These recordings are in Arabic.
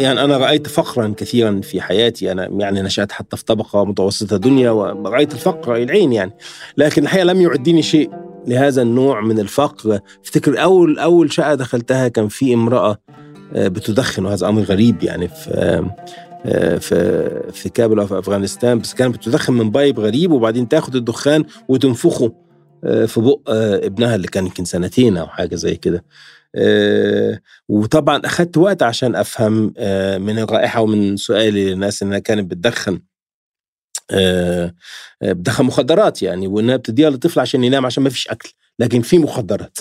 يعني أنا رأيت فقرا كثيرا في حياتي. أنا يعني نشأت حتى في طبقة متوسطة دنيا ورأيت الفقر المعين يعني. لكن الحقيقة لم يعدني شيء لهذا النوع من الفقر. افتكر أول أول شقة دخلتها كان في امرأة آه، بتدخن وهذا أمر غريب يعني في آه، في في كابل أو في أفغانستان. بس كانت بتدخن من pipe غريب وبعدين تاخد الدخان وتنفخه آه، في بق ابنها اللي كان يمكن سنتين أو حاجة زي كده. وطبعا اخذت وقت عشان أفهم من الرائحة ومن سؤالي للناس إنها كانت بتدخن بتدخن مخدرات يعني وإنها بتديها للطفل عشان ينام عشان ما فيش أكل لكن في مخدرات.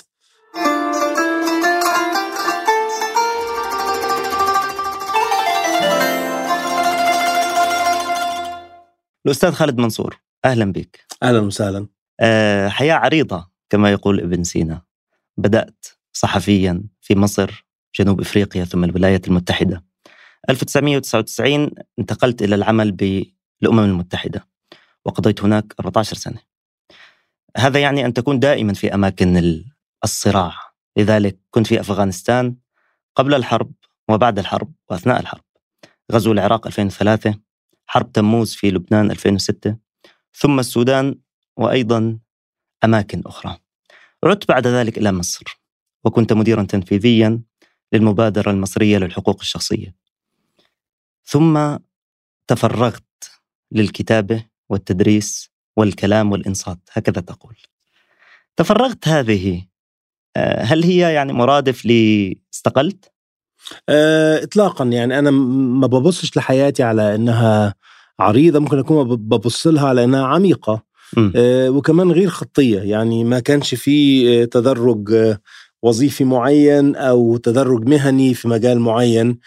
الأستاذ خالد منصور أهلا بك أهلا وسهلا. أه حياة عريضة كما يقول ابن سينا. بدأت صحفيا في مصر جنوب إفريقيا ثم الولايات المتحدة. 1999 انتقلت إلى العمل بالأمم المتحدة وقضيت هناك 14 سنة. هذا يعني أن تكون دائما في أماكن الصراع. لذلك كنت في أفغانستان قبل الحرب وبعد الحرب وأثناء الحرب. غزو العراق 2003 حرب تموز في لبنان 2006 ثم السودان وأيضا أماكن أخرى. عدت بعد ذلك إلى مصر. وكنت مديرا تنفيذيا للمبادرة المصرية للحقوق الشخصية. ثم تفرغت للكتابة والتدريس والكلام والإنصات. هكذا تقول. تفرغت هذه آه، هل هي يعني مرادف لاستقلت؟ آه، اطلاقا. يعني أنا ما ببصش لحياتي على إنها عريضة. ممكن أكون ببص لها على إنها عميقة. آه وكمان غير خطية. يعني ما كانش في آه، تدرج وظيفي معين أو تدرج مهني في مجال معين.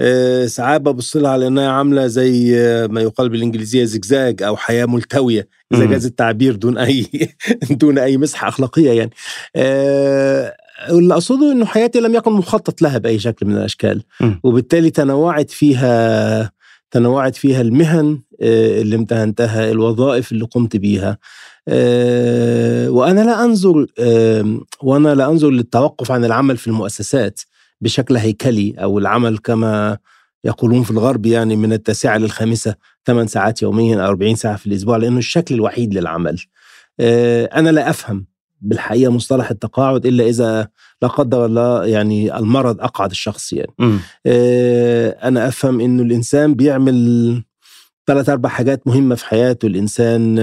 آه ساعات ببص لها على انها عاملة زي ما يقال بالإنجليزية زجزاج أو حياة ملتوية. إذا جاز التعبير دون أي دون أي مسحة أخلاقية يعني. آه واللي أقصده إنه حياتي لم يكن مخطط لها بأي شكل من الأشكال. وبالتالي تنوعت فيها تنوعت فيها المهن آه، اللي امتهنتها الوظائف اللي قمت بيها. آه، وأنا لا أنظر وأنا لا أنظر للتوقف عن العمل في المؤسسات بشكل هيكلي أو العمل كما يقولون في الغرب يعني من التاسعة للخامسه ثمان ساعات يوميا أو 40 ساعة في الأسبوع لأنه الشكل الوحيد للعمل. آه، أنا لا أفهم بالحقيقة مصطلح التقاعد إلا إذا لا قدر الله يعني المرض أقعد الشخص يعني. آه أنا أفهم إنه الإنسان بيعمل ثلاث أربع حاجات مهمة في حياته. الإنسان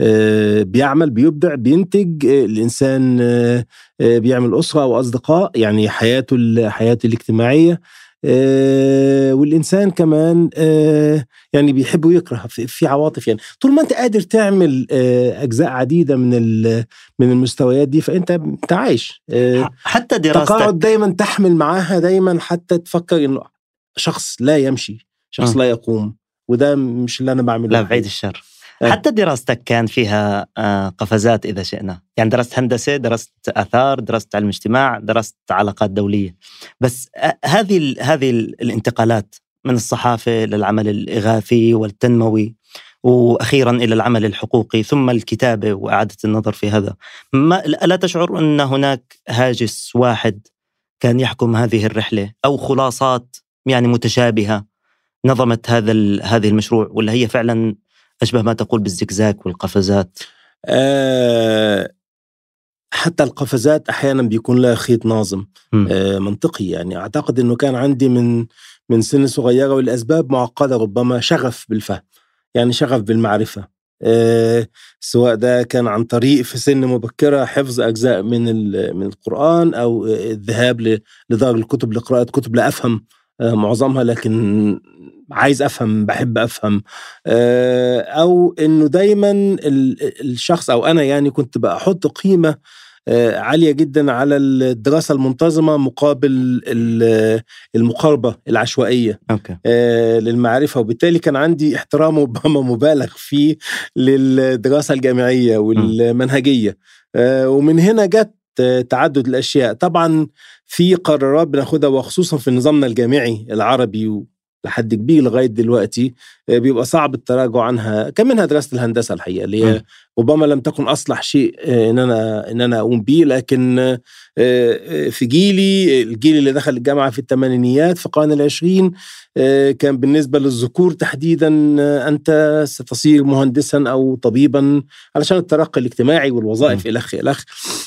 آه بيعمل بيبدع بينتج آه الإنسان آه بيعمل أسرة واصدقاء يعني حياته حياته الاجتماعية. آه والإنسان كمان آه يعني بيحب ويكره في, عواطف يعني. طول ما أنت قادر تعمل آه أجزاء عديدة من من المستويات دي فأنت أنت عايش. آه حتى دراستك. تقاعد دايما تحمل معاها دايما حتى تفكر إنه شخص لا يمشي شخص. لا يقوم. وده مش اللي أنا بعمله لا بعيد الشر. آه. حتى دراستك كان فيها آه، قفزات إذا شئنا، يعني درست هندسة، درست آثار، درست علم اجتماع، درست علاقات دولية. بس آه، هذه هذه الانتقالات من الصحافة للعمل الإغاثي والتنموي وأخيرا إلى العمل الحقوقي ثم الكتابة وإعادة النظر في هذا، ما ألا تشعر أن هناك هاجس واحد كان يحكم هذه الرحلة أو خلاصات يعني متشابهة؟ نظمت هذا هذه المشروع ولا هي فعلا أشبه ما تقول بالزكزاك والقفزات؟ أه حتى القفزات أحيانا بيكون لها خيط ناظم. أه منطقي يعني. أعتقد أنه كان عندي من من سن صغيرة والأسباب معقدة ربما شغف بالفهم يعني شغف بالمعرفة. أه سواء ده كان عن طريق في سن مبكرة حفظ أجزاء من من القرآن أو الذهاب لدار الكتب لقراءة كتب لا أفهم آه، معظمها لكن عايز أفهم بحب أفهم. آه، أو إنه دايما الشخص أو أنا يعني كنت بحط قيمة آه، عالية جدا على الدراسة المنتظمة مقابل المقاربة العشوائية أوكي. للمعرفة. وبالتالي كان عندي احترام ربما مبالغ فيه للدراسة الجامعية والمنهجية. ومن هنا جت تعدد الأشياء. طبعا في قرارات بناخدها وخصوصا في نظامنا الجامعي العربي لحد كبير لغاية دلوقتي آه، بيبقى صعب التراجع عنها كان منها دراسة الهندسة الحقيقة اللي هي ربما لم تكن أصلح شيء آه، إن أنا إن أنا أقوم به لكن آه، في جيلي الجيل اللي دخل الجامعة في الثمانينيات في القرن العشرين كان بالنسبة للذكور تحديدا أنت ستصير مهندسا أو طبيبا علشان الترقي الاجتماعي والوظائف الخ الخ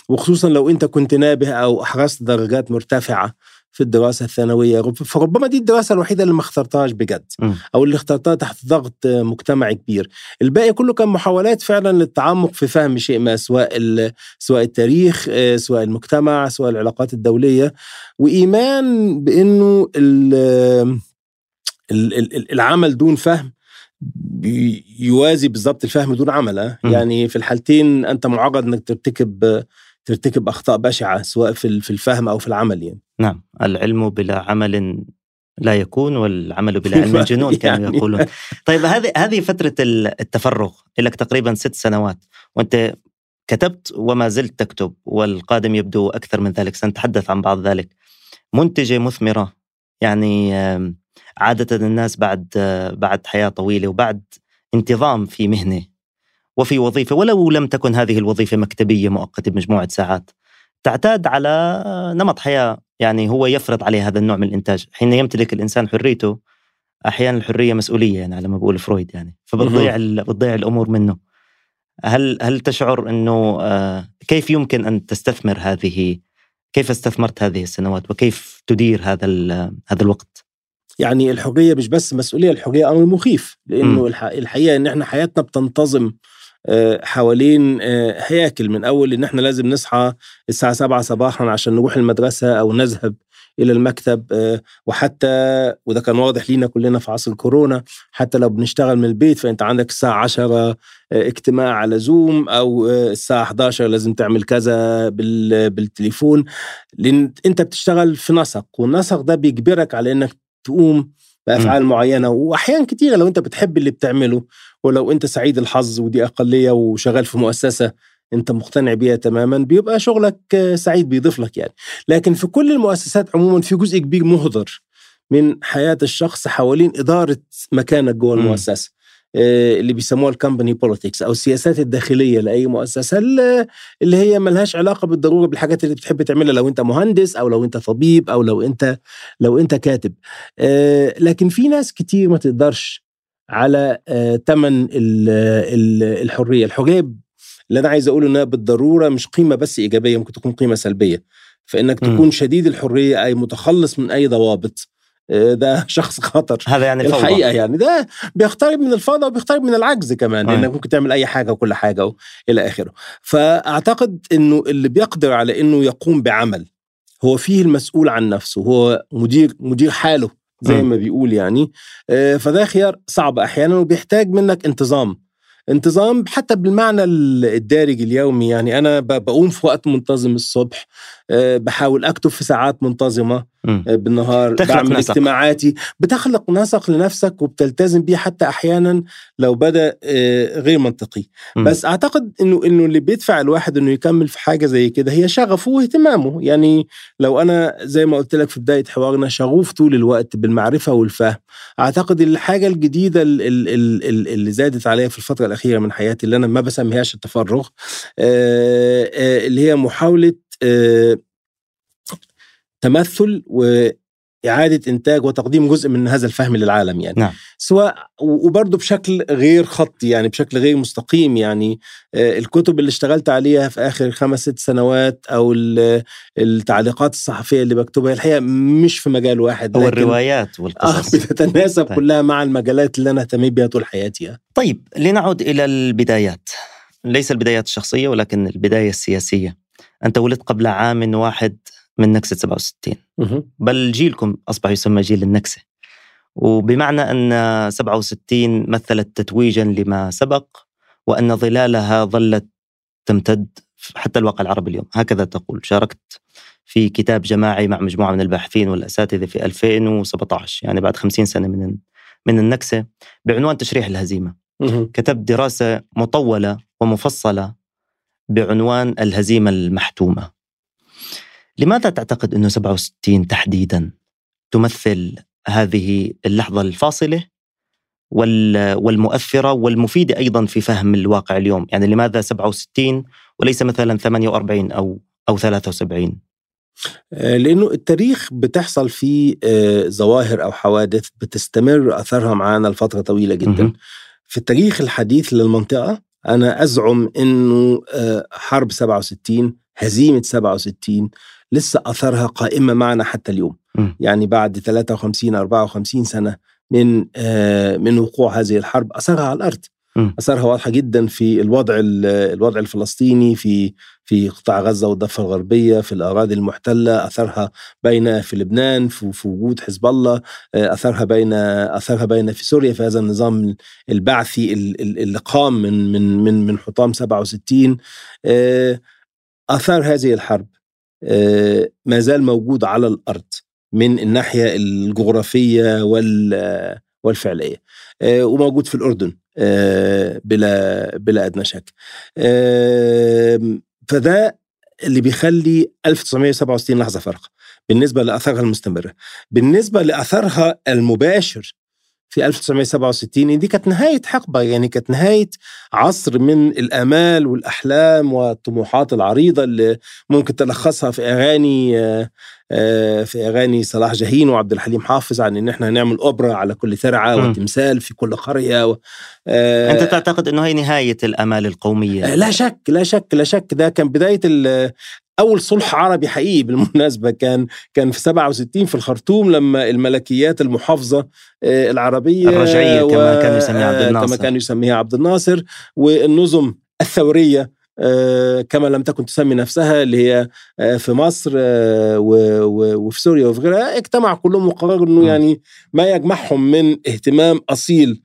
وخصوصا لو أنت كنت نابه أو أحرزت درجات مرتفعة. في الدراسة الثانوية. فربما دي الدراسة الوحيدة اللي ما اخترتهاش بجد أو اللي اخترتها تحت ضغط مجتمعي كبير. الباقي كله كان محاولات فعلا للتعمق في فهم شيء ما سواء سواء التاريخ آه، سواء المجتمع سواء العلاقات الدولية. وإيمان بإنه العمل دون فهم يوازي بالضبط الفهم دون عمل يعني في الحالتين أنت معرض إنك ترتكب ترتكب أخطاء بشعة سواء في في الفهم أو في العمل يعني. نعم. العلم بلا عمل لا يكون والعمل بلا علم جنون كانوا يعني يقولون. طيب هذه هذه فترة التفرغ لك تقريبا ست سنوات وأنت كتبت وما زلت تكتب والقادم يبدو أكثر من ذلك سنتحدث عن بعض ذلك. منتجة مثمرة يعني عادة الناس بعد بعد حياة طويلة وبعد انتظام في مهنة. وفي وظيفة ولو لم تكن هذه الوظيفة مكتبية مؤقتة بمجموعة ساعات تعتاد على نمط حياة يعني هو يفرض عليه هذا النوع من الإنتاج. حين يمتلك الإنسان حريته أحيانا الحرية مسؤولية يعني على ما بقول فرويد يعني. فبتضيع بتضيع الأمور منه. هل هل تشعر أنه آه، كيف يمكن أن تستثمر هذه كيف استثمرت هذه السنوات وكيف تدير هذا هذا الوقت؟ يعني الحرية مش بس مسؤولية الحرية أمر مخيف لأنه الحقيقة إن إحنا حياتنا بتنتظم حوالين آه، هياكل من أول إن إحنا لازم نصحى الساعة 7 صباحا عشان نروح المدرسة أو نذهب إلى المكتب آه، وحتى وده كان واضح لينا كلنا في عصر كورونا حتى لو بنشتغل من البيت فأنت عندك الساعة 10 اجتماع على زوم أو الساعة 11 لازم تعمل كذا بالتليفون لأن أنت بتشتغل في نسق والنسق ده بيجبرك على إنك تقوم بأفعال. معينة وأحيان كتيرة لو أنت بتحب اللي بتعمله ولو أنت سعيد الحظ ودي أقلية وشغال في مؤسسة أنت مقتنع بيها تماما بيبقى شغلك سعيد بيضيف لك يعني. لكن في كل المؤسسات عموما في جزء كبير مهدر من حياة الشخص حوالين إدارة مكانك جوه المؤسسة. آه، اللي بيسموها الكومباني بوليتكس أو السياسات الداخلية لأي مؤسسة اللي هي ملهاش علاقة بالضرورة بالحاجات اللي بتحب تعملها لو أنت مهندس أو لو أنت طبيب أو لو انت لو أنت كاتب. آه، لكن في ناس كتير ما تقدرش على ثمن آه، الحرية. الحريه اللي أنا عايز أقوله إنها بالضرورة مش قيمة بس إيجابية ممكن تكون قيمة سلبية. فإنك تكون م. شديد الحرية أي متخلص من أي ضوابط. آه، ده شخص خطر. هذا يعني الفوضى. الحقيقة يعني ده بيقترب من الفوضى وبيقترب من العجز كمان لانك ممكن تعمل أي حاجة وكل حاجة إلى آخره. فأعتقد إنه اللي بيقدر على إنه يقوم بعمل هو فيه المسؤول عن نفسه هو مدير مدير حاله. زي ما بيقول يعني. آه، فده خيار صعب أحيانا وبيحتاج منك انتظام. انتظام حتى بالمعنى الدارج اليومي يعني. أنا بقوم في وقت منتظم الصبح آه، بحاول أكتب في ساعات منتظمة. بالنهار بعمل نسق. اجتماعاتي. بتخلق نسق لنفسك وبتلتزم بيه حتى أحيانا لو بدأ آه، غير منطقي. م. بس أعتقد إنه إنه اللي بيدفع الواحد إنه يكمل في حاجة زي كده هي شغفه واهتمامه. يعني لو أنا زي ما قلت لك في بداية حوارنا شغوف طول الوقت بالمعرفة والفهم. أعتقد الحاجة الجديدة اللي زادت عليها في الفترة الأخيرة من حياتي اللي أنا ما بسميهاش التفرغ اللي هي محاولة آه، تمثل وإعادة إنتاج وتقديم جزء من هذا الفهم للعالم يعني. نعم. سواء وبرضه بشكل غير خطي يعني بشكل غير مستقيم يعني آه، الكتب اللي اشتغلت عليها في آخر خمس ست سنوات أو التعليقات الصحفية اللي بكتبها الحقيقة مش في مجال واحد أو الروايات والقصص. آه بتتناسب طيب. كلها مع المجالات اللي أنا اهتميت بها طول حياتي طيب لنعود إلى البدايات. ليس البدايات الشخصية ولكن البداية السياسية. أنت ولدت قبل عام واحد من نكسة 67 بل جيلكم أصبح يسمى جيل النكسة. وبمعنى أن 67 مثلت تتويجا لما سبق وأن ظلالها ظلت تمتد حتى الواقع العربي اليوم. هكذا تقول. شاركت في كتاب جماعي مع مجموعة من الباحثين والأساتذة في 2017 يعني بعد 50 سنة من من النكسة بعنوان تشريح الهزيمة. كتبت دراسة مطولة ومفصلة بعنوان الهزيمة المحتومة. لماذا تعتقد أنه 67 تحديدا تمثل هذه اللحظة الفاصلة والمؤثرة والمفيدة أيضا في فهم الواقع اليوم، يعني لماذا 67 وليس مثلا 48 أو أو 73 آه، لأنه التاريخ بتحصل فيه آه، ظواهر أو حوادث بتستمر أثرها معنا لفترة طويلة جدا. في التاريخ الحديث للمنطقة أنا أزعم إنه آه، حرب 67 هزيمة 67 لسه أثرها قائمة معنا حتى اليوم. يعني بعد 53 54 سنة من من وقوع هذه الحرب أثرها على الأرض. أثرها واضحة جدا في الوضع الوضع الفلسطيني في في قطاع غزة والضفة الغربية في الأراضي المحتلة أثرها بين في لبنان في, في وجود حزب الله أثرها بين أثرها بين في سوريا في هذا النظام البعثي اللي قام من من من من حطام 67 أثار هذه الحرب. ما زال موجود على الأرض من الناحية الجغرافية والفعلية. وموجود في الأردن آه، بلا بلا أدنى شك. فده اللي بيخلي 1967 لحظة فارقه بالنسبة لاثارها المستمره بالنسبة لأثرها المباشر في 1967 دي كانت نهاية حقبة يعني كانت نهاية عصر من الآمال والأحلام والطموحات العريضة اللي ممكن تلخصها في أغاني آه، في أغاني صلاح جاهين وعبد الحليم حافظ عن إن إحنا هنعمل أوبرا على كل ترعة وتمثال في كل قرية و... آه، أنت تعتقد أنه هي نهاية الأمال القومية؟ لا شك لا شك لا شك ده كان بداية أول صلح عربي حقيقي بالمناسبة كان كان في 67 في الخرطوم لما الملكيات المحافظة آه، العربية الرجعية و... كما كان يسميها عبد الناصر كما كان يسميها عبد الناصر والنظم الثورية آه، كما لم تكن تسمي نفسها اللي هي آه، في مصر وفي سوريا وفي غيرها اجتمع كلهم وقرروا إنه يعني ما يجمعهم من اهتمام أصيل آه،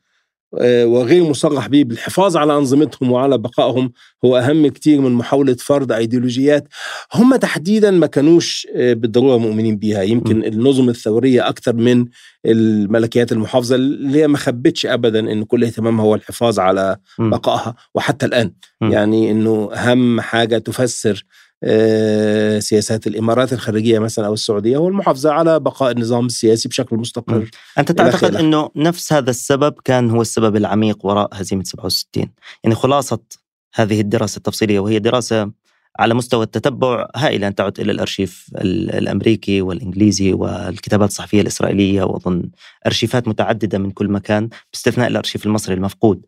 وغير مصرح به بالحفاظ على أنظمتهم وعلى بقائهم هو أهم كتير من محاولة فرض أيديولوجيات هم تحديدا ما كانوش آه، بالضرورة مؤمنين بيها يمكن. النظم الثورية أكثر من الملكيات المحافظة اللي هي ما خبتش ابدا إن كل اهتمامها هو الحفاظ على. بقائها وحتى الآن م. يعني إنه أهم حاجة تفسر آه، سياسات الإمارات الخارجية مثلا أو السعودية هو المحافظه على بقاء النظام السياسي بشكل مستقر أنت تعتقد إنه نفس هذا السبب كان هو السبب العميق وراء هزيمة 67 يعني خلاصة هذه الدراسة التفصيلية وهي دراسة على مستوى التتبع هائلة أن تعد إلى الأرشيف الأمريكي والإنجليزي والكتابات الصحفية الإسرائيلية وأظن أرشيفات متعددة من كل مكان باستثناء الأرشيف المصري المفقود.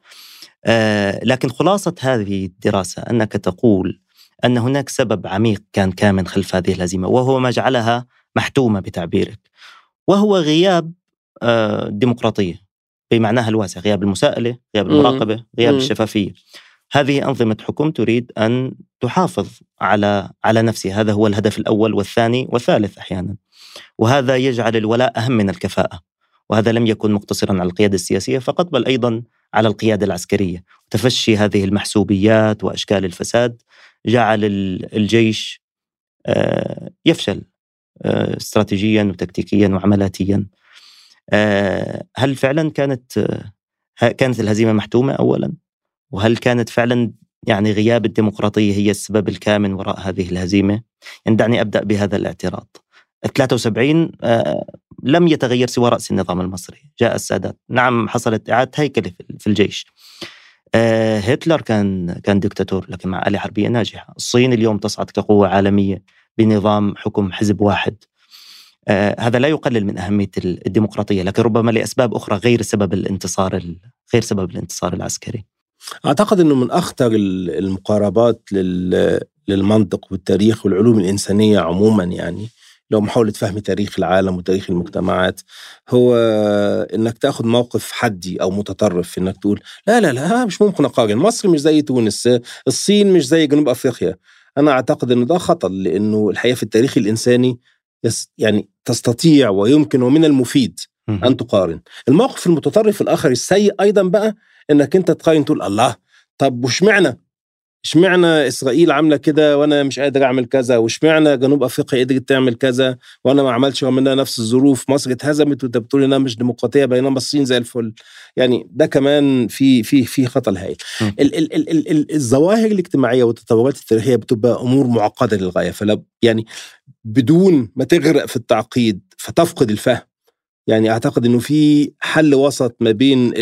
آه لكن خلاصة هذه الدراسة أنك تقول أن هناك سبب عميق كان كامن خلف هذه الهزيمة وهو ما جعلها محتومة بتعبيرك وهو غياب الديمقراطية آه، بمعناها الواسع غياب المساءلة غياب المراقبة غياب الشفافية. هذه أنظمة حكم تريد أن تحافظ على على نفسها. هذا هو الهدف الأول والثاني والثالث أحيانا. وهذا يجعل الولاء أهم من الكفاءة وهذا لم يكن مقتصرا على القيادة السياسية فقط بل أيضا على القيادة العسكرية. تفشي هذه المحسوبيات وأشكال الفساد جعل الجيش آه، يفشل آه، استراتيجيا وتكتيكيا وعملاتيا. آه، هل فعلا كانت كانت الهزيمة محتومة اولا؟ وهل كانت فعلا يعني غياب الديمقراطية هي السبب الكامن وراء هذه الهزيمة؟ يعني دعني أبدأ بهذا الاعتراض. 73 لم يتغير سوى رأس النظام المصري جاء السادات. نعم حصلت إعادة هيكلة في الجيش. هتلر كان كان دكتاتور لكن مع آلة حربية ناجحة. الصين اليوم تصعد كقوة عالمية بنظام حكم حزب واحد. آه، هذا لا يقلل من أهمية الديمقراطية لكن ربما لأسباب أخرى غير سبب الانتصار غير سبب الانتصار العسكري. أعتقد أنه من أخطر المقاربات للمنطق والتاريخ والعلوم الإنسانية عموما يعني. لو محاولة فهم تاريخ العالم وتاريخ المجتمعات هو إنك تاخذ موقف حدي أو متطرف إنك تقول لا لا لا مش ممكن أقارن مصر مش زي تونس الصين مش زي جنوب أفريقيا. أنا أعتقد انه ده خطأ لأنه الحقيقة في التاريخ الإنساني يعني تستطيع ويمكن ومن المفيد أن تقارن. الموقف المتطرف الآخر السيء أيضا بقى إنك أنت تقارن تقول الله طب واشمعنى؟ اشمعنى إسرائيل عاملة كده وأنا مش قادر أعمل كذا؟ واشمعنى جنوب أفريقيا قدرت تعمل كذا وأنا ما عملتش رغم إنها نفس الظروف؟ مصر اتهزمت وأنت بتقول إنها مش ديمقراطية بينما الصين زي الفل. يعني ده كمان في في في خطا هائل. ال ال ال ال ال الظواهر الاجتماعية والتطورات التاريخية بتبقى أمور معقدة للغاية. فلا يعني بدون ما تغرق في التعقيد فتفقد الفهم. يعني أعتقد إنه في حل وسط ما بين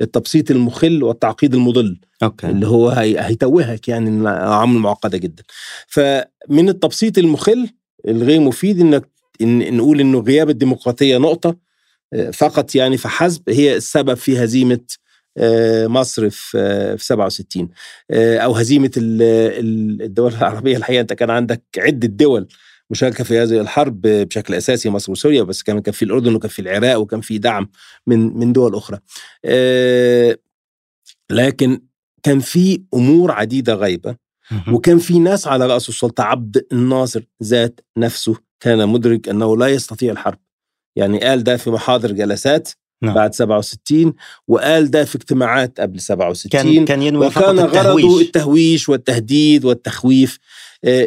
التبسيط المخل والتعقيد المضل أوكي. اللي هو هيتوهك يعني عمل معقدة جدا. فمن التبسيط المخل الغير مفيد إنك إن نقول إنه غياب الديمقراطية نقطة آه، فقط يعني فحسب هي السبب في هزيمة آه، مصر في 67 آه، أو هزيمة الدول العربية الحقيقة. أنت كان عندك عدة دول مشاركه في هذه الحرب بشكل أساسي مصر وسوريا بس كمان كان في الأردن وكان في العراق وكان في دعم من من دول أخرى. لكن كان في أمور عديدة غايبة وكان في ناس على رأس السلطة عبد الناصر ذات نفسه كان مدرك أنه لا يستطيع الحرب يعني قال ده في محاضر جلسات نعم. بعد 67 وقال ده في اجتماعات قبل 67 كان كان ينوي وكان غرضه التهويش والتهديد والتخويف آه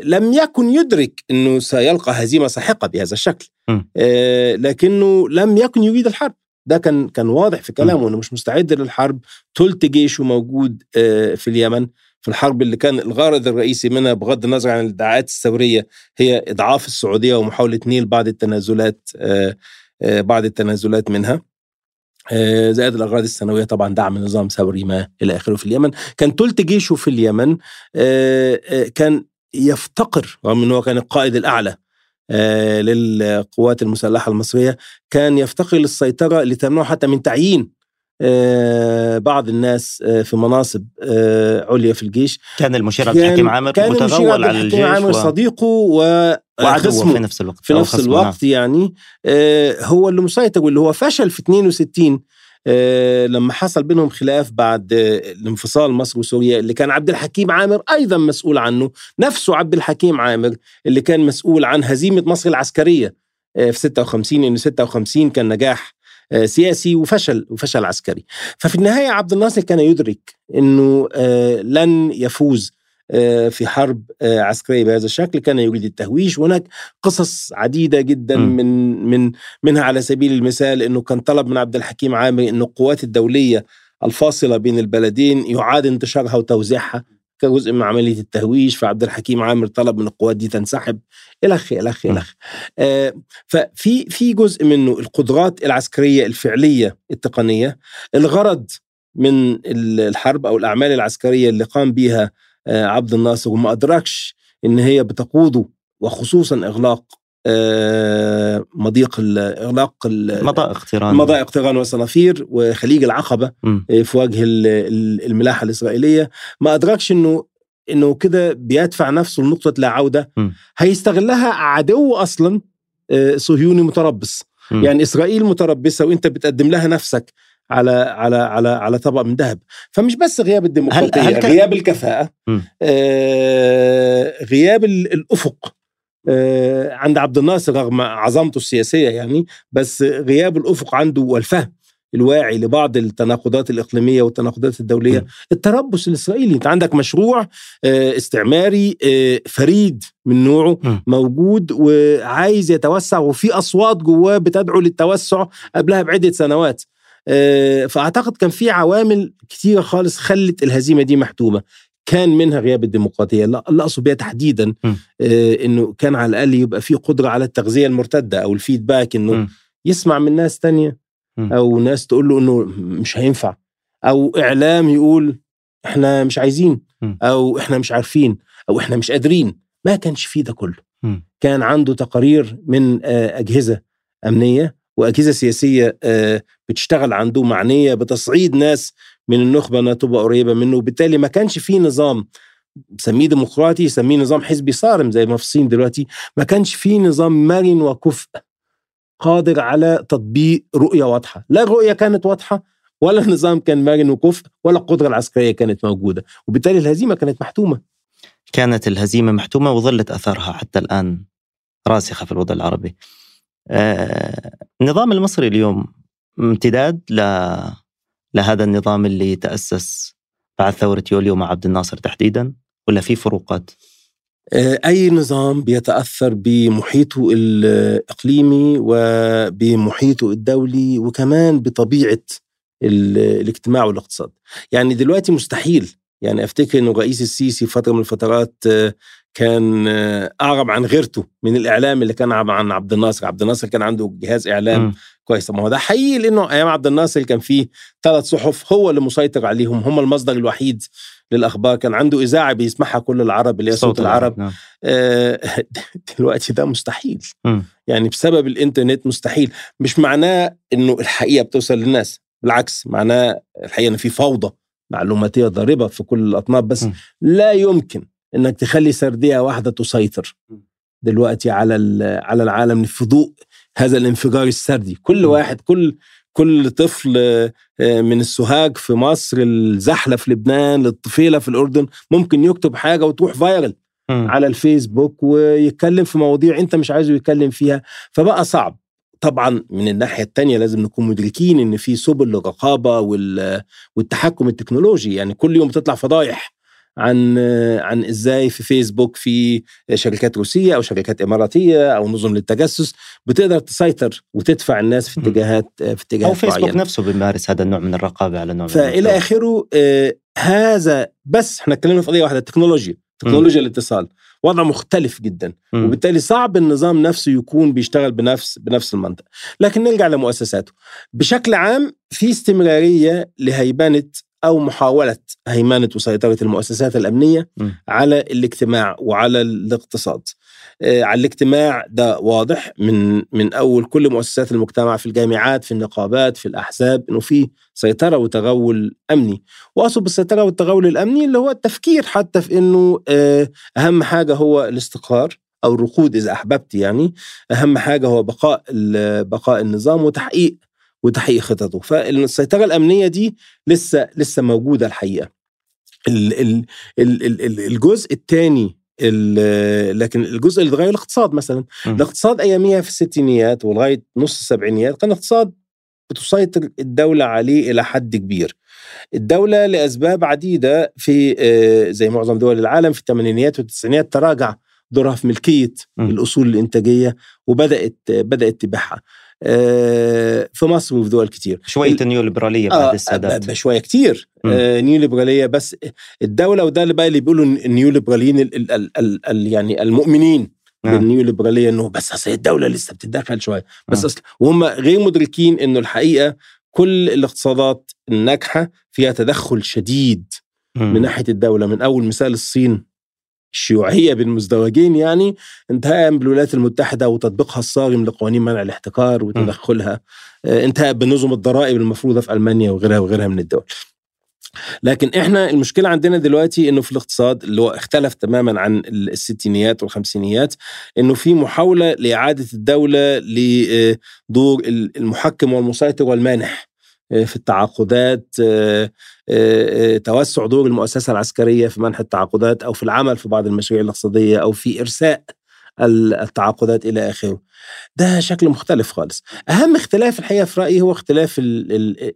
لم يكن يدرك إنه سيلقى هزيمة ساحقة بهذا الشكل. آه لكنه لم يكن يريد الحرب. ده كان كان واضح في كلامه إنه مش مستعد للحرب. ثلث جيشه موجود آه في اليمن في الحرب اللي كان الغرض الرئيسي منها بغض النظر عن الادعاءات الثورية هي إضعاف السعودية ومحاولة نيل بعض التنازلات آه، آه، بعض التنازلات منها. آه، زائد الأغراض السنويه طبعا دعم نظام ثوري ما إلى آخره في اليمن. كان ثلث جيشه في اليمن كان يفتقر رغم انه كان القائد الأعلى للقوات المسلحة المصرية كان يفتقر للسيطرة لتمنعه حتى من تعيين آه، بعض الناس آه، في مناصب آه، عليا في الجيش كان المشير عبد الحكيم عامر كان متغول على الجيش عامر و... صديقه وعدوه في نفس الوقت في نفس الوقت نعم. يعني هو اللي مسيطر واللي هو فشل في 62 لما حصل بينهم خلاف بعد الانفصال مصر وسوريا اللي كان عبد الحكيم عامر أيضا مسؤول عنه. نفسه عبد الحكيم عامر اللي كان مسؤول عن هزيمة مصر العسكرية في 56 إنه 56 كان نجاح آه، سياسي وفشل وفشل عسكري. ففي النهاية عبد الناصر كان يدرك آه، لن يفوز آه، في حرب عسكرية بهذا الشكل كان يريد التهويش. وهناك قصص عديدة جدا من من منها على سبيل المثال إنه كان طلب من عبد الحكيم عامر إنه القوات الدولية الفاصلة بين البلدين يعاد انتشارها وتوزيعها كجزء من عملية التهويش. فعبد الحكيم عامر طلب من القوات دي تنسحب. الخ الخ الخ آه ففي في جزء منه القدرات العسكرية الفعلية التقنية. الغرض من الحرب أو الأعمال العسكرية اللي قام بها آه عبد الناصر وما ادركش إن هي بتقوده وخصوصا إغلاق آه مضيق إغلاق مضائق تيران مضائق تيران وصنافير وخليج العقبة م. آه، في وجه الملاحة الإسرائيلية ما ادركش إنه إنه كده بيدفع نفسه لنقطة لا عودة م. هيستغلها عدو أصلا آه، صهيوني متربص م. يعني إسرائيل متربصة وأنت بتقدم لها نفسك على على على على طبق من ذهب فمش بس غياب الديمقراطية هل هل. غياب الكفاءة آه غياب الأفق آه عند عبد الناصر رغم عظمته السياسية يعني بس غياب الأفق عنده والفهم الواعي لبعض التناقضات الإقليمية والتناقضات الدولية م. التربص الإسرائيلي أنت عندك مشروع آه، استعماري آه، فريد من نوعه م. موجود وعايز يتوسع وفي أصوات جواه بتدعو للتوسع قبلها بعدة سنوات آه، فأعتقد كان في عوامل كثيرة خالص خلت الهزيمة دي محتومة كان منها غياب الديمقراطية. اللي أقصد بها تحديدا آه إنه كان على الأقل يبقى في قدرة على التغذية المرتدة أو الفيدباك إنه م. يسمع من ناس تانية أو ناس تقول له إنه مش هينفع أو إعلام يقول إحنا مش عايزين أو إحنا مش عارفين أو إحنا مش قادرين. ما كانش فيه ده كله. كان عنده تقارير من آه، أجهزة أمنية وأجهزة سياسية آه، بتشتغل عنده معنية بتصعيد ناس من النخبة إنها تبقى قريبة منه. وبالتالي ما كانش فيه نظام سميه ديمقراطي سميه نظام حزبي صارم زي ما في الصين دلوقتي. ما كانش فيه نظام مرن وكفء قادر على تطبيق رؤية واضحة. لا الرؤية كانت واضحة ولا النظام كان مرن وكفء ولا القدرة العسكرية كانت موجودة. وبالتالي الهزيمة كانت محتومة. كانت الهزيمة محتومة وظلت أثرها حتى الآن راسخة في الوضع العربي. النظام المصري اليوم امتداد. لهذا النظام اللي تأسس بعد ثورة يوليو مع عبد الناصر تحديدا ولا في فروقات؟ آه، أي نظام بيتأثر بمحيطه الإقليمي وبمحيطه الدولي وكمان بطبيعة الاجتماع والاقتصاد يعني دلوقتي مستحيل يعني أفتكر أنه رئيس السيسي فترة من الفترات آه، كان أعرب عن غيرته من الإعلام اللي كان عن عبد الناصر. عبد الناصر كان عنده جهاز إعلام م. كويس. ما هو ده حقيقي لأنه أيام عبد الناصر كان فيه ثلاث صحف هو اللي مسيطر عليهم. هم المصدر الوحيد للأخبار. كان عنده إذاعة بيسمعها كل العرب اللي هي صوت, العرب نعم. آه دلوقتي ده مستحيل. م. يعني بسبب الإنترنت مستحيل. مش معناه إنه الحقيقة بتوصل للناس. بالعكس معناه الحقيقة إن في فوضى معلوماتية ضاربة في كل الأطناب. بس م. لا يمكن إنك تخلي سردية واحدة تسيطر دلوقتي على على العالم في ضوء هذا الانفجار السردي. كل واحد كل كل طفل آه، من سوهاج في مصر لزحلة في لبنان للطفيلة في الأردن ممكن يكتب حاجة وتروح viral على الفيسبوك ويتكلم في مواضيع أنت مش عايزه يتكلم فيها. فبقى صعب. طبعا من الناحية الثانية لازم نكون مدركين إن في سبل للرقابة والتحكم التكنولوجي. يعني كل يوم بتطلع فضايح عن عن إزاي في فيسبوك في شركات روسية أو شركات إماراتية أو نظم للتجسس بتقدر تسيطر وتدفع الناس في اتجاهات في اتجاهات أو فيسبوك معينة. نفسه بيمارس هذا النوع من الرقابة على نوع فإلى آخره آه هذا بس إحنا اتكلمنا في قضية واحدة التكنولوجيا. تكنولوجيا الاتصال. وضع مختلف جدا. م. وبالتالي صعب النظام نفسه يكون بيشتغل بنفس بنفس المنطق. لكن نرجع لمؤسساته. بشكل عام في استمرارية لهيبنة أو محاولة هيمنة وسيطرة المؤسسات الأمنية م. على الاجتماع وعلى الاقتصاد. آه على الاجتماع ده واضح من من أول كل مؤسسات المجتمع في الجامعات في النقابات في الأحزاب إنه في سيطرة وتغول أمني وأقصد بالسيطرة والتغول الأمني اللي هو التفكير حتى في إنه آه أهم حاجة هو الاستقرار أو الرقود إذا أحببت يعني أهم حاجة هو بقاء بقاء النظام وتحقيق وتحقيق خططه. فالسيطرة الأمنية دي لسه لسه موجودة الحقيقة. الجزء الثاني لكن الجزء اللي اتغير الاقتصاد مثلا. م. الاقتصاد أياميها في الستينيات ولغاية نص السبعينيات كان اقتصاد بتسيطر الدولة عليه إلى حد كبير. الدولة لأسباب عديدة في آه، زي معظم دول العالم في الثمانينيات والتسعينيات تراجع دورها في ملكية م. الأصول الإنتاجية وبدأت بدأت تبيعها. في مصر وفي دول كتير. شوية ال neo ليبراليه بعد آه السادات. شوية كتير. آه neo ليبراليه بس الدولة وده اللي بقى اللي بيقولوا ال neo ليبراليين ال ال ال ال يعني المؤمنين آه. بال neo ليبراليه إنه بس أصل الدولة لسه بتتدخل شوية. بس آه. أصل وهم غير مدركين إنه الحقيقة كل الاقتصادات الناجحة فيها تدخل شديد من ناحية الدولة. من أول مثال الصين. الشيوعية بالمزدوجين يعني انتهاء بالولايات المتحدة وتطبيقها الصارم لقوانين منع الاحتكار وتدخلها آه، انتهاء بنظم الضرائب المفروضة في ألمانيا وغيرها وغيرها من الدول. لكن إحنا المشكلة عندنا دلوقتي انه في الاقتصاد اللي هو اختلف تماما عن الستينيات والخمسينيات انه في محاولة لإعادة الدولة لدور المحكم والمسيطر والمانح آه، في التعاقدات آه، آه، توسع دور المؤسسة العسكرية في منح التعاقدات أو في العمل في بعض المشاريع الاقتصادية أو في إرساء التعاقدات إلى آخره. ده شكل مختلف خالص. أهم اختلاف الحقيقة في رأيي هو اختلاف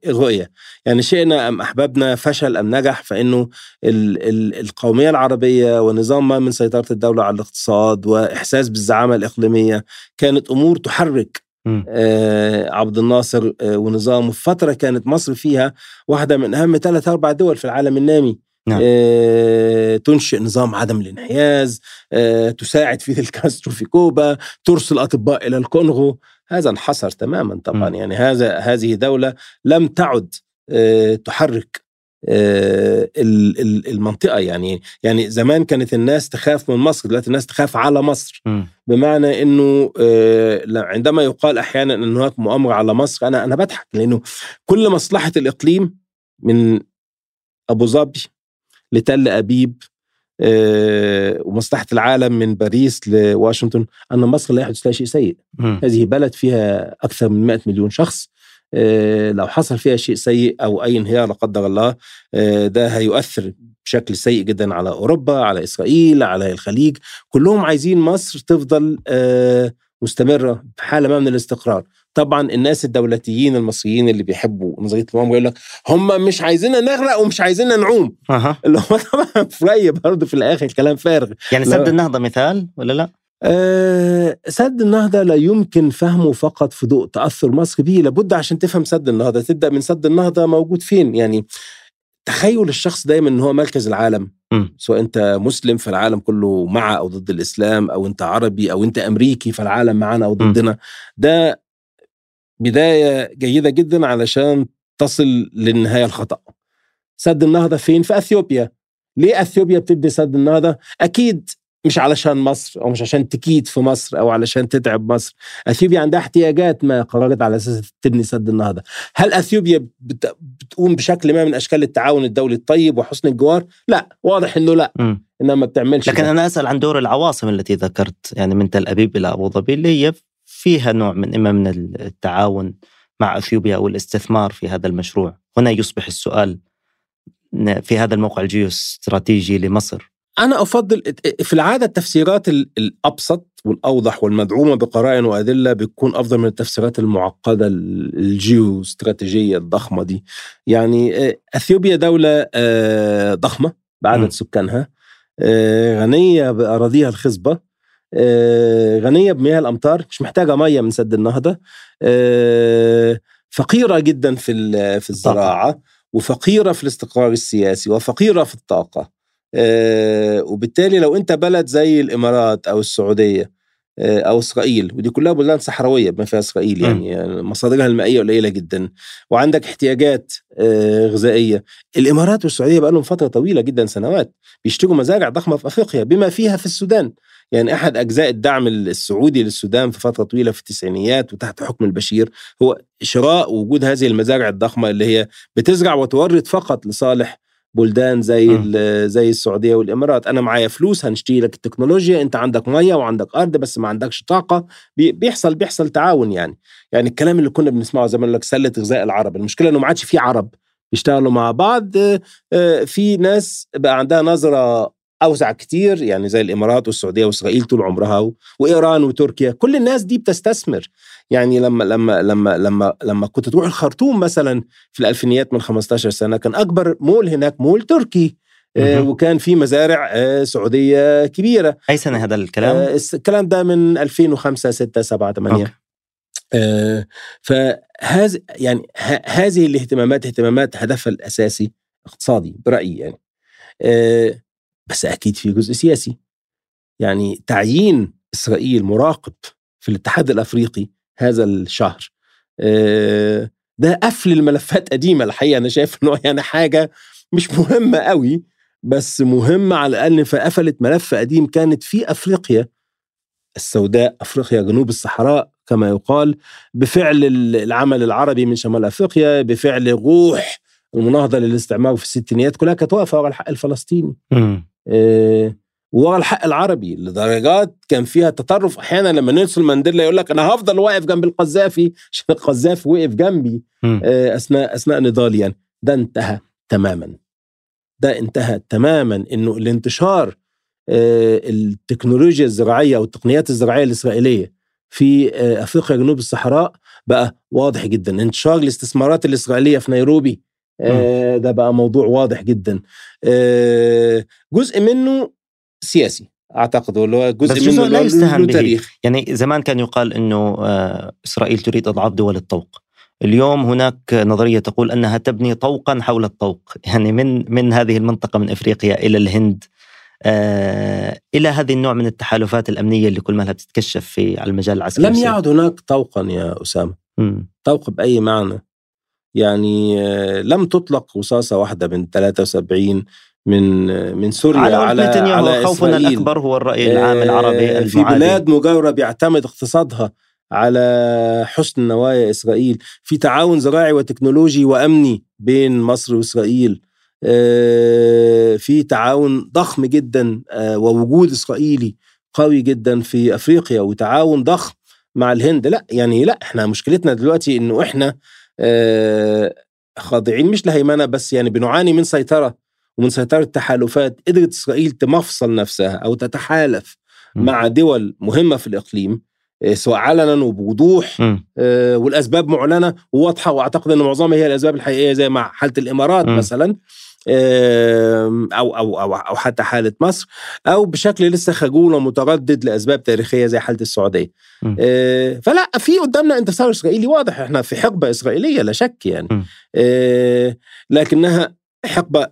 الرؤية. يعني شئنا أم أحببنا فشل أم نجح فإنه القومية العربية ونظام ما من سيطرة الدولة على الاقتصاد وإحساس بالزعامة الإقليمية كانت أمور تحرك آه عبد الناصر آه ونظامه في فتره كانت مصر فيها واحدة من أهم ثلاث أربع دول في العالم النامي. نعم. آه تنشئ نظام عدم الانحياز آه تساعد في الكاسترو في كوبا ترسل أطباء إلى الكونغو. هذا انحصر تماما طبعا. م. يعني هذا هذه دولة لم تعد آه تحرك المنطقة يعني يعني زمان كانت الناس تخاف من مصر دلوقتي الناس تخاف على مصر م. بمعنى إنه آه، عندما يقال أحيانا إن هناك مؤامرة على مصر أنا أنا بضحك لأنه كل مصلحة الإقليم من أبو ظبي لتل أبيب آه، ومصلحة العالم من باريس لواشنطن أن مصر لا يحدث لها شيء سيء م. هذه بلد فيها أكثر من 100 مليون شخص آه، لو حصل فيها شيء سيء أو أي انهيار لا قدر الله آه، ده هيؤثر بشكل سيء جدا على أوروبا على إسرائيل على الخليج كلهم عايزين مصر تفضل آه، مستمرة في حالة ما من الاستقرار طبعا الناس الدولتيين المصريين اللي بيحبوا نظريه المؤامره يقول لك هم مش عايزيننا نغرق ومش عايزيننا نعوم أه. اللي هو طبعا في رايي برضه في الآخر كلام فارغ يعني سد النهضه مثال ولا لا؟ أه سد النهضة لا يمكن فهمه فقط في ضوء تأثر مصر به لابد عشان تفهم سد النهضة تبدأ من سد النهضة موجود فين؟ يعني تخيل الشخص دايما إن هو مركز العالم م. سواء أنت مسلم فالعالم كله مع أو ضد الإسلام أو أنت عربي أو أنت أمريكي فالعالم معنا أو ضدنا. ده بداية جيدة جدا علشان تصل للنهاية الخطأ. سد النهضة فين؟ في أثيوبيا. ليه أثيوبيا بتبني سد النهضة؟ أكيد مش علشان مصر أو مش عشان تكيد في مصر أو علشان تتعب مصر. أثيوبيا عندها احتياجات ما قررت على أساس تبني سد النهضة. هل أثيوبيا بت... بتقوم بشكل ما من أشكال التعاون الدولي الطيب وحسن الجوار؟ لا. واضح إنه لا. م. إنها ما بتعملش لكن ده. أنا أسأل عن دور العواصم التي ذكرت يعني من تل أبيب إلى أبو ظبي اللي هي فيها نوع من إما من التعاون مع أثيوبيا أو الاستثمار في هذا المشروع. هنا يصبح السؤال في هذا الموقع الجيوستراتيجي لمصر. أنا أفضل في العادة التفسيرات ال- الأبسط والأوضح والمدعومة بقرائن وأدلة بتكون أفضل من التفسيرات المعقدة ال- الجيو استراتيجيه الضخمة دي. يعني آه، إثيوبيا دولة آه، ضخمة. بعدد سكانها آه، غنية بأراضيها الخصبة غنية بمياه الأمطار مش محتاجة مية من سد النهضة فقيرة جدا في في الزراعة وفقيرة في الاستقرار السياسي وفقيرة في الطاقة. وبالتالي لو انت بلد زي الإمارات أو السعودية آه، أو إسرائيل ودي كلها بلدان صحراوية بما فيها إسرائيل يعني, يعني مصادرها المائية قليلة جدا وعندك احتياجات آه، غذائية. الإمارات والسعودية بقى لهم فترة طويلة جدا سنوات بيشتروا مزارع ضخمة في أفريقيا بما فيها في السودان. يعني أحد أجزاء الدعم السعودي للسودان في فترة طويلة في التسعينيات وتحت حكم البشير هو شراء ووجود هذه المزارع الضخمة اللي هي بتزرع وتورد فقط لصالح بلدان زي. ال- زي السعودية والإمارات. أنا معايا فلوس هنشتري لك التكنولوجيا. أنت عندك مية وعندك أرض بس ما عندكش طاقة. بي- بيحصل بيحصل تعاون يعني. يعني الكلام اللي كنا بنسمعه زمان لك سلة غذاء العرب. المشكلة إنه ما عادش في عرب بيشتغلوا مع بعض. آه، آه، في ناس بقى عندها نظرة اوسع كتير يعني زي الإمارات والسعودية وإسرائيل طول عمرها و- وإيران وتركيا كل الناس دي بتستثمر يعني لما لما لما لما لما كنت تروح الخرطوم مثلا في الألفينيات من 15 سنة كان أكبر مول هناك مول تركي آه،. وكان في مزارع آه، سعودية كبيرة أي سنة هذا الكلام؟ آه، الكلام ده من 2005 6 7 8 أوكي. آه، فهذه يعني هذه الاهتمامات اهتمامات هدفها الأساسي اقتصادي برأيي يعني آه، بس أكيد في جزء سياسي. يعني تعيين إسرائيل مراقب في الاتحاد الأفريقي هذا الشهر آه، ده قفل الملفات قديمة. الحقيقة أنا شايف إنه يعني حاجة مش مهمة قوي بس مهمة على الأقل. فقفلت ملف قديم كانت في أفريقيا السوداء أفريقيا جنوب الصحراء كما يقال بفعل العمل العربي من شمال أفريقيا بفعل روح المناهضة للاستعمار في الستينيات. كلها كانت واقفة الحق الفلسطيني. م. آه، ورا الحق العربي لدرجات كان فيها تطرف. أحيانا لما نيلسون مانديلا يقول لك أنا هفضل واقف جنب القذافي عشان القذافي وقف جنبي. آه، أثناء أثناء نضالي يعني. ده انتهى تماما. ده انتهى تماما إنه الانتشار آه، التكنولوجيا الزراعية أو التقنيات الزراعية الإسرائيلية في أفريقيا جنوب الصحراء بقى واضح جدا. انتشار الاستثمارات الإسرائيلية في نيروبي آه، ده بقى موضوع واضح جدا. آه، جزء منه سياسي أعتقد اللي هو بس جزء جزء منه لا يستهان به. تاريخ يعني زمان كان يقال إنه آه، إسرائيل تريد إضعاف دول الطوق. اليوم هناك نظرية تقول أنها تبني طوقا حول الطوق. يعني من من هذه المنطقة من إفريقيا إلى الهند آه، إلى هذه النوع من التحالفات الأمنية اللي كل ما لها بتتكشف في على المجال العسكري لم. يعد هناك طوقا يا أسامة. مم. طوق بأي معنى؟ يعني لم تطلق رصاصة واحدة من 73 من من سوريا على على على خوفنا. الأكبر هو الرأي العام العربي آه، في المعادي بلاد مجاورة بيعتمد اقتصادها على حسن نوايا إسرائيل في تعاون زراعي وتكنولوجي وأمني بين مصر وإسرائيل آه، في تعاون ضخم جدا آه، ووجود إسرائيلي قوي جدا في أفريقيا وتعاون ضخم مع الهند لا يعني لا إحنا مشكلتنا دلوقتي إنه إحنا خاضعين مش لهيمنة بس يعني بنعاني من سيطرة ومن سيطرة تحالفات قدرت إسرائيل تمفصل نفسها أو تتحالف م. مع دول مهمة في الإقليم آه، سواء علنا وبوضوح مم. آه، والأسباب معلنة وواضحة وأعتقد إن معظمها هي الأسباب الحقيقية زي مع حالة الإمارات م. مثلا أو أو أو أو حتى حالة مصر أو بشكل لسه خجول ومتردد لأسباب تاريخية زي حالة السعودية. م. آه، فلا في قدامنا انتصار إسرائيلي واضح إحنا في حقبة إسرائيلية لا شك يعني. م. آه، لكنها حقبة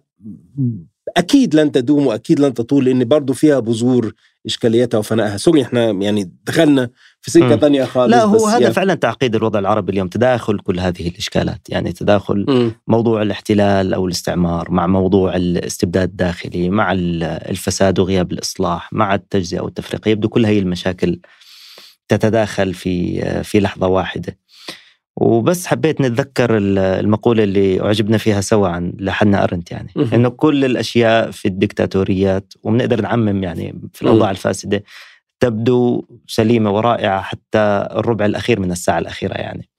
أكيد لن تدوم وأكيد لن تطول لأن برضه فيها بذور اشكالياتها وفنائها. سوري إحنا يعني دخلنا في سكة ثانية خالص لا هو هذا يعني فعلا تعقيد الوضع العربي اليوم تداخل كل هذه الإشكالات. يعني تداخل م. موضوع الاحتلال أو الاستعمار مع موضوع الاستبداد الداخلي مع الفساد وغياب الإصلاح مع التجزئة والتفرقه يبدو كل هذه المشاكل تتداخل في في لحظة واحدة. وبس حبيت نتذكر المقولة اللي أعجبنا فيها سوا عن لحنا أرنت يعني. إنه كل الأشياء في الدكتاتوريات وبنقدر نعمم يعني في الأوضاع الفاسدة تبدو سليمة ورائعة حتى الربع الأخير من الساعة الأخيرة يعني.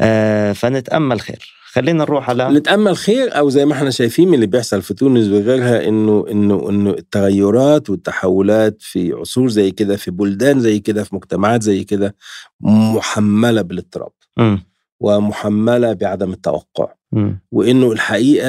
آه فنتأمل خير. خلينا نروح على نتأمل خير أو زي ما إحنا شايفين من اللي بيحصل في تونس وغيرها انه انه إنه التغيرات والتحولات في عصور زي كده في بلدان زي كده في مجتمعات زي كده محملة بالاضطراب ومحملة بعدم التوقع. م. وإنه الحقيقة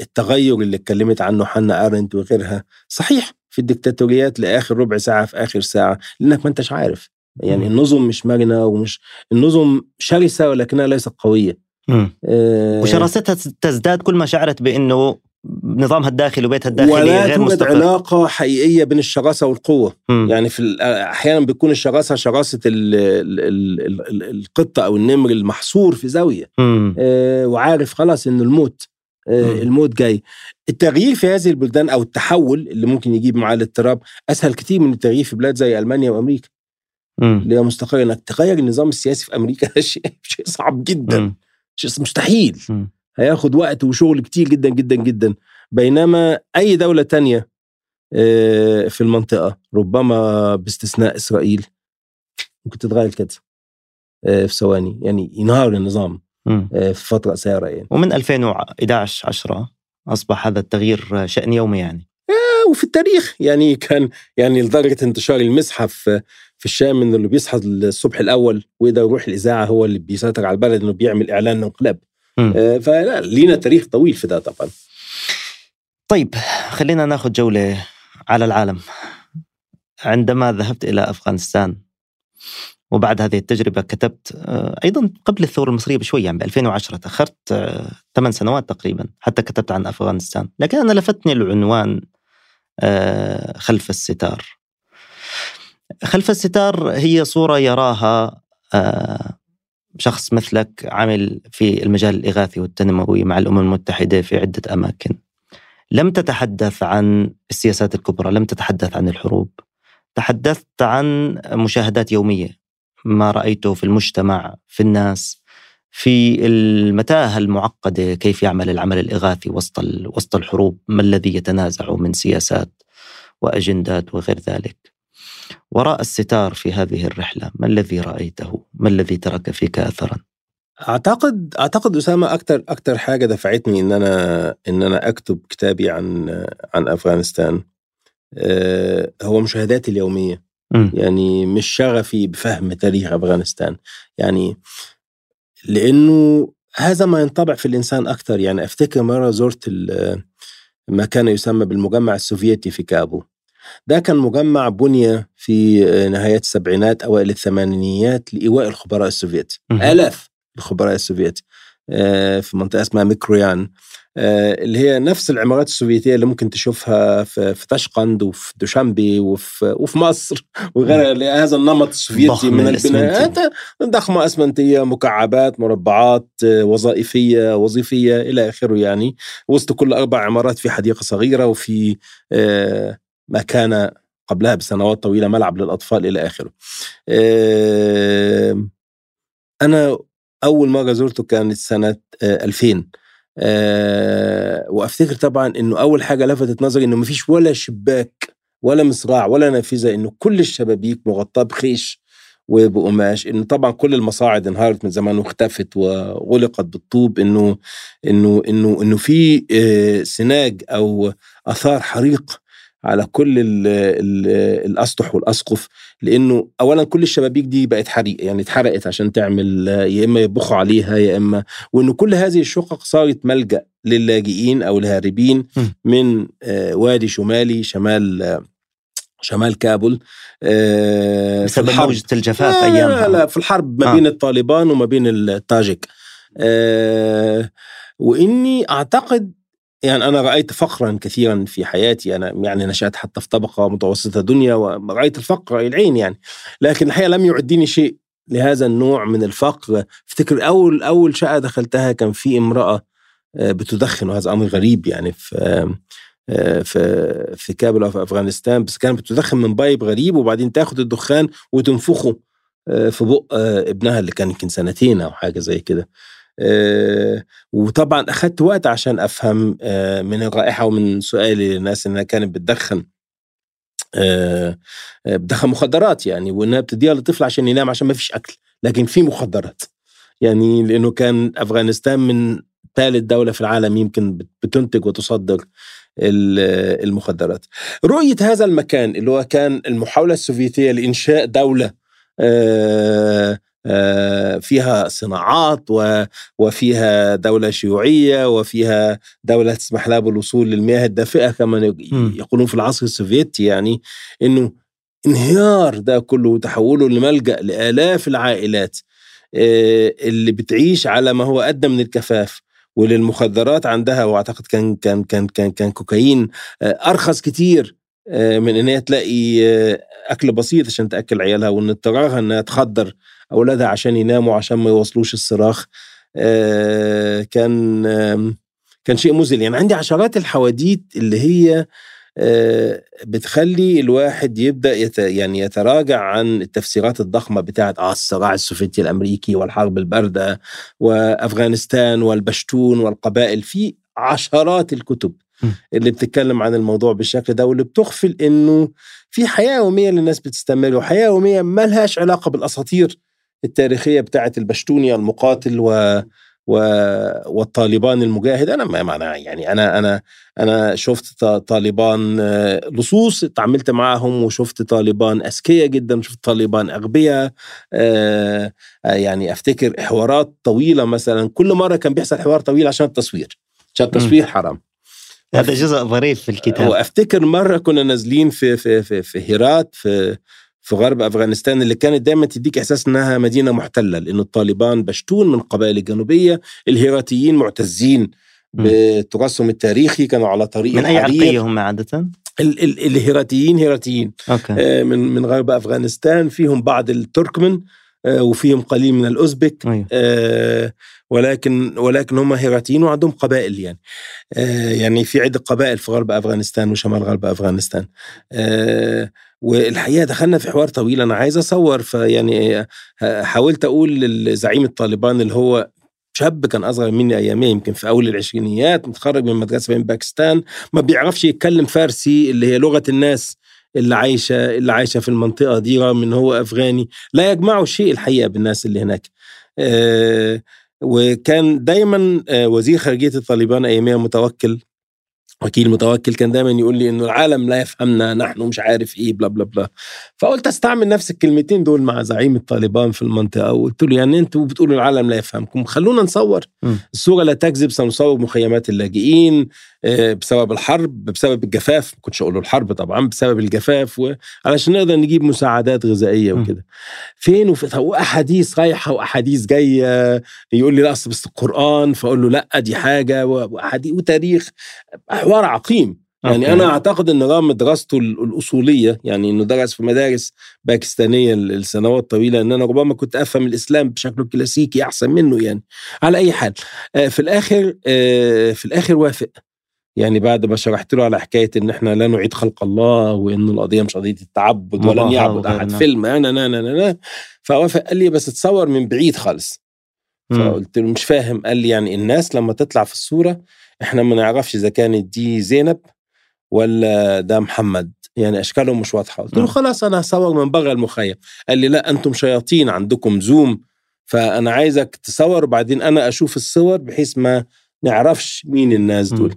التغير اللي اتكلمت عنه حنا أرنت وغيرها صحيح في الدكتاتوريات لآخر ربع ساعة في آخر ساعة لأنك ما أنتش عارف. يعني النظم مش مرنه ومش النظم شرسة ولكنها ليست قوية. آه وشراستها تزداد كل ما شعرت بإنه نظامها الداخلي وبيتها الداخلي ولا غير توجد علاقة حقيقية بين الشراسة والقوة. م. يعني في أحيانا بيكون الشراسة شراسة ال ال ال ال القطة أو النمر المحصور في زاوية. آه وعارف خلاص إنه الموت آه الموت جاي. التغيير في هذه البلدان أو التحول اللي ممكن يجيب معاه الاضطراب أسهل كتير من التغيير في بلاد زي ألمانيا وأمريكا. اللي هي مستقره إنك تغير النظام السياسي في أمريكا شيء شيء صعب جدا. م. مستحيل. م. هياخد وقت وشغل كتير جدا جدا جدا. بينما أي دولة تانية آه، في المنطقة ربما باستثناء إسرائيل ممكن تتغير كده آه، في ثواني. يعني ينهار النظام آه، في فترة قصيره يعني. ومن 2011 10 أصبح هذا التغيير شأن يومي يعني. وفي التاريخ يعني كان يعني لدرجة انتشار المسحة في الشام إنه اللي بيصحى الصبح الأول ويقدر يروح الإذاعة هو اللي بيسيطر على البلد إنه بيعمل إعلان انقلاب آه فلا لينا تاريخ طويل في ده طبعا. طيب خلينا ناخذ جولة على العالم. عندما ذهبت إلى أفغانستان وبعد هذه التجربة كتبت آه، أيضا قبل الثورة المصرية بشوي يعني ب 2010 تأخرت آه، ثمان سنوات تقريبا حتى كتبت عن أفغانستان. لكن أنا لفتني العنوان خلف الستار. خلف الستار هي صورة يراها آه، شخص مثلك عامل في المجال الإغاثي والتنموي مع الأمم المتحدة في عدة أماكن. لم تتحدث عن السياسات الكبرى لم تتحدث عن الحروب. تحدثت عن مشاهدات يومية ما رأيته في المجتمع في الناس في المتاهة المعقدة كيف يعمل العمل الإغاثي وسط وسط الحروب ما الذي يتنازع من سياسات وأجندات وغير ذلك. وراء الستار في هذه الرحلة ما الذي رأيته؟ ما الذي ترك فيك أثرا؟ أعتقد أعتقد أسامة أكثر أكثر حاجة دفعتني إن أنا إن أنا أكتب كتابي عن عن أفغانستان. آه، هو مشاهداتي اليومية. م. يعني مش شغفي بفهم تاريخ أفغانستان. يعني لأنه هذا ما ينطبع في الإنسان أكثر يعني أفتكر مرة زرت ما كان يسمى بالمجمع السوفيتي في كابول. ده كان مجمع بني في نهايات السبعينات أوائل الثمانينيات لإيواء الخبراء السوفيت. آلاف الخبراء السوفيت آه، في منطقة اسمها ميكرويان آه، اللي هي نفس العمارات السوفيتية اللي ممكن تشوفها في, في تاشقند وفي دوشنبي وفي, وفي مصر وغيرها هذا النمط السوفيتي من البناءات ضخمة أسمنتية مكعبات مربعات آه، وظائفية وظيفية إلى آخره يعني. وسط كل أربع عمارات في حديقة صغيرة وفي ما كان قبلها بسنوات طويلة ملعب للأطفال إلى آخره. أنا أول مره زرته كانت سنة 2000 أه وأفتكر طبعا إنه أول حاجة لفتت نظري إنه ما فيش ولا شباك ولا مصراع ولا نافذة إنه كل الشبابيك مغطاة بخيش وبقماش إنه طبعا كل المصاعد انهارت من زمان واختفت وغلقت بالطوب إنه إنه إنه إنه في آه، سناج أو آثار حريق على كل ال ال الأسطح والأسقف لأنه اولا كل الشبابيك دي بقت حريق يعني اتحرقت عشان تعمل يا إما يطبخوا عليها يا إما وإنه كل هذه الشقق صارت ملجأ للاجئين أو الهاربين من آه، وادي شمالي شمال شمال كابول آه، بسبب موجة الجفاف آه أيامها. لا في الحرب ما بين آه. الطالبان وما بين التاجيك. آه وإني أعتقد يعني أنا رأيت فقرا كثيرا في حياتي. أنا يعني نشأت حتى في طبقة متوسطة دنيا ورايت الفقر العين يعني. لكن الحقيقة لم يعدني شيء لهذا النوع من الفقر. أفتكر أول أول شقة دخلتها كان في امرأة آه، بتدخن وهذا أمر غريب يعني في آه، في في كابل في أفغانستان. بس كانت بتدخن من pipe غريب وبعدين تاخد الدخان وتنفخه آه، في بق ابنها اللي كان يمكن سنتين أو حاجة زي كده. وطبعا اخذت وقت عشان أفهم من الرائحة ومن سؤالي للناس إنها كانت بتدخن بتدخن مخدرات يعني وإنها بتديها للطفل عشان ينام عشان ما فيش أكل لكن في مخدرات. يعني لأنه كان أفغانستان من ثالث دولة في العالم يمكن بتنتج وتصدر المخدرات. رؤية هذا المكان اللي هو كان المحاولة السوفيتية لإنشاء دولة آه، آه، فيها صناعات وفيها دولة شيوعية وفيها دولة تسمح لها بالوصول للمياه الدافئة كما يقولون في العصر السوفيتي يعني إنه انهيار ده كله وتحوله لملجأ لآلاف العائلات آه، اللي بتعيش على ما هو أدنى من الكفاف وللمخدرات عندها وأعتقد كان كان كان كان كان كوكايين آه، أرخص كتير آه، من إن هي تلاقي آه، أكل بسيط عشان تأكل عيالها وإن اضطرارها إنها تخدر اولادها عشان يناموا عشان ما يوصلوش الصراخ كان كان شيء مذل يعني عندي عشرات الحواديت اللي هي آه، بتخلي الواحد يبدأ يت يعني يتراجع عن التفسيرات الضخمة بتاعت آه الصراع السوفيتي الأمريكي والحرب الباردة وأفغانستان والبشتون والقبائل. في عشرات الكتب اللي بتتكلم عن الموضوع بالشكل ده واللي بتغفل إنه في حياة يومية للناس بتستمر وحياة يومية ما لهاش علاقة بالأساطير التاريخية بتاعت البشتوني المقاتل و والطالبان المجاهد. أنا ما معنى يعني أنا أنا أنا شفت طالبان آه، لصوص تعاملت معهم وشفت طالبان أذكياء جدا وشفت طالبان أغبياء آه، آه، يعني أفتكر حوارات طويلة مثلا. كل مرة كان بيحصل حوار طويل عشان التصوير عشان التصوير حرام. هذا جزء ظريف في الكتاب. وأفتكر مرة كنا نازلين في في في, في هيرات في في غرب أفغانستان اللي كانت دايما تديك إحساس إنها مدينة محتلة لأنه الطالبان بشتون من القبائل الجنوبية الهيراتيين معتزين بتراثهم التاريخي كانوا على طريق من أي عرقية هم عادة؟ ال- ال- الهيراتيين هيراتيين أوكي. آه من من غرب أفغانستان فيهم بعض التركمن آه وفيهم قليل من الأوزبك أيوه. آه ولكن ولكن هم هيراتيين وعندهم قبائل يعني آه يعني في عدة قبائل في غرب أفغانستان وشمال غرب أفغانستان آه والحقيقة دخلنا في حوار طويل أنا عايز أصور فيعني حاولت أقول لزعيم الطالبان اللي هو شاب كان أصغر مني أيامية يمكن في أول العشرينيات متخرج من مدرسة بين باكستان ما بيعرفش يتكلم فارسي اللي هي لغة الناس اللي عايشة اللي عايشة في المنطقة دي رغم إن هو أفغاني لا يجمعه شيء الحقيقة بالناس اللي هناك. أه وكان دايما آه، وزير خارجية الطالبان اياميها متوكل وكيل متوكل كان دايما يقول لي إنه العالم لا يفهمنا نحن مش عارف إيه بلا بلا بلا. فقلت أستعمل نفس الكلمتين دول مع زعيم الطالبان في المنطقة وقلت له يعني أنتوا بتقولوا العالم لا يفهمكم خلونا نصور. الصورة لا تكذب سنصور مخيمات اللاجئين آه، بسبب الحرب بسبب الجفاف ما كنتش أقول له الحرب طبعا بسبب الجفاف وعلشان نقدر نجيب مساعدات غذائية وكده. فين وفي وأحاديث رايحة وأحاديث جاية يقول لي لا أصل بس القران فأقول له لا دي حاجة وأحاديث وتاريخ. حوار عقيم. يعني أوكي. أنا أعتقد إن رغم دراسته الأصولية يعني إنه درس في مدارس باكستانية لسنوات طويلة إن أنا ربما كنت أفهم الإسلام بشكله الكلاسيكي أحسن منه يعني. على أي حال آه، في الآخر آه، في الآخر وافق. يعني بعد ما شرحت له على حكاية إن إحنا لا نعيد خلق الله وان القضية مش قضية التعبد ولن يعبد أحد فيلم أنا أنا أنا أنا فوافق. قال لي بس تصور من بعيد خالص. فقلت له مش فاهم. قال لي يعني الناس لما تطلع في الصورة إحنا ما نعرفش إذا كانت دي زينب ولا ده محمد. يعني أشكالهم مش واضحة. قلت له خلاص أنا هصور من بره المخيم قال لي لا أنتم شياطين عندكم زوم. فأنا عايزك تصور وبعدين أنا أشوف الصور بحيث ما نعرفش مين الناس دول.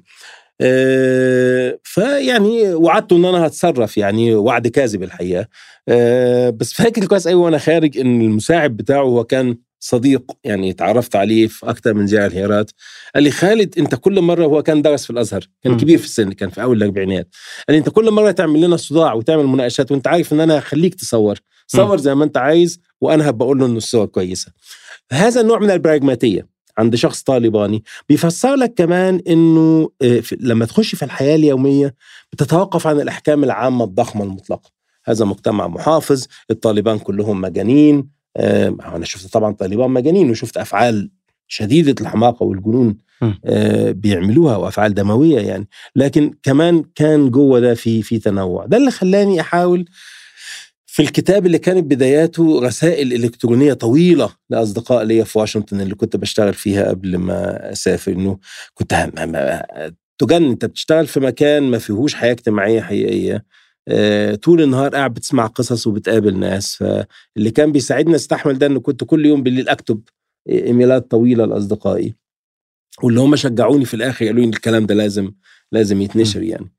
آه فيعني وعدته إن أنا هتصرف يعني وعد كاذب الحقيقة. آه بس فاكر كويس قوي وأنا خارج إن المساعد بتاعه هو كان صديق يعني تعرفت عليه في أكثر من زياره الهيرات قال لي خالد أنت كل مرة هو كان درس في الأزهر كان م. كبير في السن كان في أول الأربعينات قال لي أنت كل مرة تعمل لنا صداع وتعمل مناقشات وأنت عارف إن أنا هخليك تصور صور زي ما أنت عايز وأنا هبقول له ان الصور كويسة. هذا النوع من البراغماتيه عند شخص طالباني بيفسر لك كمان إنه لما تخش في الحياة اليومية بتتوقف عن الأحكام العامة الضخمة المطلقة. هذا مجتمع محافظ الطالبان كلهم مجانين أنا شفت طبعا طالبان مجانين وشفت أفعال شديدة الحماقة والجنون بيعملوها وأفعال دموية يعني. لكن كمان كان جوه ده في في تنوع. ده اللي خلاني أحاول في الكتاب اللي كانت بداياته رسائل إلكترونية طويلة لأصدقاء ليا في واشنطن اللي كنت بشتغل فيها قبل ما أسافر إنه كنت تجن أنت بتشتغل في مكان ما فيهوش حياة اجتماعية حقيقية. آه، طول النهار قاعد بتسمع قصص وبتقابل ناس. فاللي كان بيساعدني أستحمل ده إنه كنت كل يوم بالليل أكتب إيميلات طويلة لأصدقائي. واللي هم شجعوني في الآخر قالوا لي الكلام ده لازم لازم يتنشر يعني.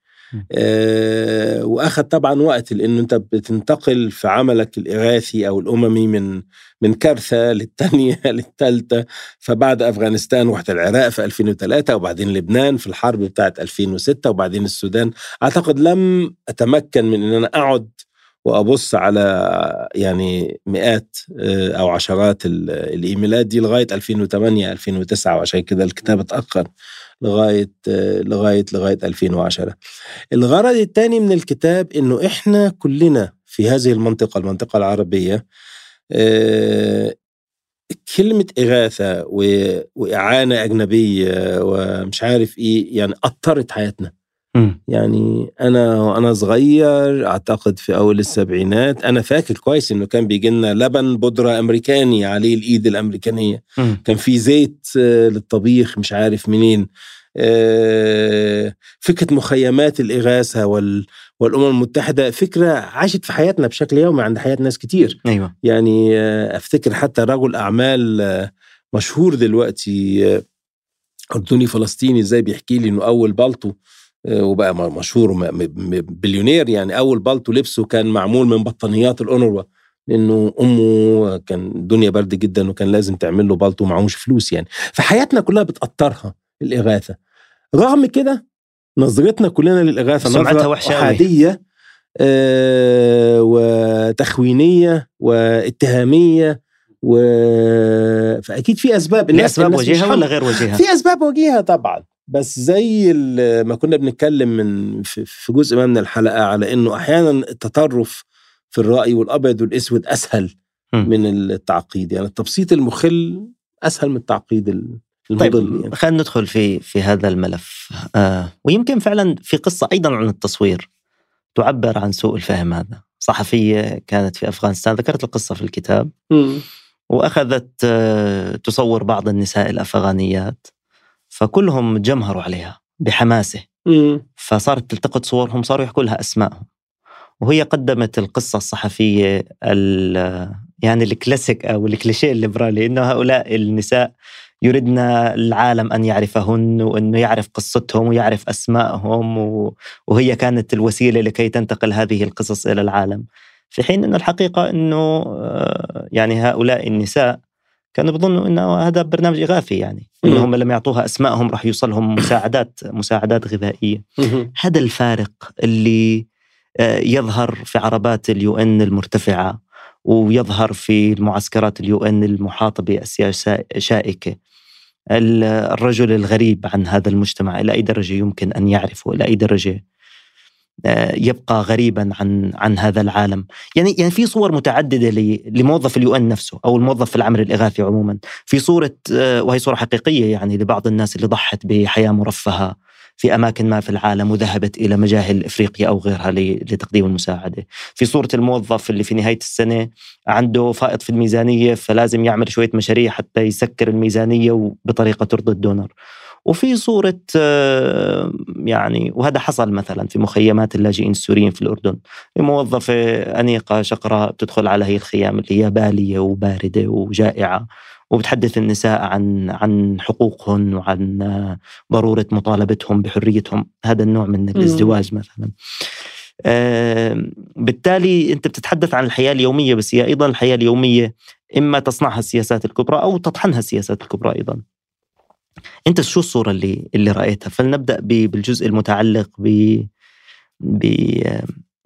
آه وأخذ طبعا وقت لأنه أنت بتنتقل في عملك الإغاثي أو الأممي من من كارثة للثانيه للثالثه فبعد أفغانستان رحت العراق في 2003 وبعدين لبنان في الحرب بتاعت 2006 وبعدين السودان. أعتقد لم أتمكن من إن أنا أقعد وأبص على يعني مئات آه، أو عشرات الإيميلات دي لغاية 2008 2009 وعشان كده الكتاب اتأخر. لغاية لغاية لغاية 2010 الغرض الثاني من الكتاب إنه إحنا كلنا في هذه المنطقة المنطقة العربية آه، كلمة إغاثة وإعانة أجنبية ومش عارف إيه يعني أثرت حياتنا. يعني أنا وأنا صغير أعتقد في أول السبعينات أنا فاكر كويس إنه كان بيجي لنا لبن بودرة أمريكاني عليه الإيد الأمريكانية. م. كان في زيت آه، للطبيخ مش عارف منين. آه، فكرة مخيمات الإغاثة وال والأمم المتحدة فكرة عاشت في حياتنا بشكل يومي عند حياة ناس كتير. أيوه. يعني آه، أفتكر حتى رجل أعمال مشهور دلوقتي أردني فلسطيني إزاي بيحكي لي إنه أول بلطو آه، وبقى مشهور بليونير يعني. أول بالطو لبسه كان معمول من بطانيات الأونروا لأنه أمه كان الدنيا برد جدا وكان لازم تعمل له بالطو معهوش فلوس يعني. فحياتنا كلها بتاثرها الإغاثة. رغم كده نظرتنا كلنا للإغاثة سمعتها وحشة حاديه آه وتخوينية واتهامية و فأكيد في أسباب. في اسباب وجيهة ولا غير وجيهة؟ في أسباب وجيهة طبعا. بس زي ما كنا بنتكلم من في جزء ما من الحلقة على إنه أحيانا التطرف في الرأي والأبيض والأسود أسهل م. من التعقيد يعني التبسيط المخل أسهل من التعقيد المضل طيب يعني. خلينا ندخل في في هذا الملف آه ويمكن فعلا في قصة أيضا عن التصوير تعبر عن سوء الفهم هذا صحفية كانت في أفغانستان ذكرت القصة في الكتاب م. وأخذت آه تصور بعض النساء الأفغانيات فكلهم جمهروا عليها بحماسه. فصارت تلتقط صورهم صاروا يحكوا لها أسمائهم. وهي قدمت القصة الصحفية يعني الكلاسيك أو الكليشيه الليبرالي إنه هؤلاء النساء يردن العالم أن يعرفهن وإنه يعرف قصتهم ويعرف أسمائهم وهي كانت الوسيلة لكي تنتقل هذه القصص إلى العالم. في حين إنه الحقيقة إنه آه، يعني هؤلاء النساء كانوا بيظنوا انه هذا برنامج إغاثي يعني انهم لما يعطوها اسمائهم راح يوصلهم مساعدات مساعدات غذائية. هذا الفارق اللي آه، يظهر في عربات ال UN المرتفعة ويظهر في المعسكرات ال UN المحاطه بأسياج شائكة. الرجل الغريب عن هذا المجتمع إلى أي درجة يمكن أن يعرفه إلى أي درجة يبقى غريبا عن عن هذا العالم. يعني يعني في صور متعددة لموظف ال UN نفسه أو الموظف في العمل الإغاثي عموما. في صورة آه، وهي صورة حقيقية يعني لبعض الناس اللي ضحت بحياة مرفهة في أماكن ما في العالم وذهبت إلى مجاهل إفريقيا أو غيرها لتقديم المساعدة، في صورة الموظف اللي في نهاية السنة عنده فائض في الميزانية فلازم يعمل شوية مشاريع حتى يسكر الميزانية وبطريقة ترضي الدونر، وفي صورة آه، يعني وهذا حصل مثلا في مخيمات اللاجئين السوريين في الأردن. موظفة أنيقة شقراء بتدخل على هي الخيام اللي هي بالية وباردة وجائعة وبتحدث النساء عن عن حقوقهن وعن آه، ضرورة مطالبتهم بحريتهم. هذا النوع من الازدواج مثلا. آه، بالتالي أنت بتتحدث عن الحياة اليومية بس هي أيضا الحياة اليومية إما تصنعها السياسات الكبرى أو تطحنها السياسات الكبرى أيضا. أنت شو الصورة اللي اللي رأيتها؟ فلنبدأ بالجزء المتعلق ب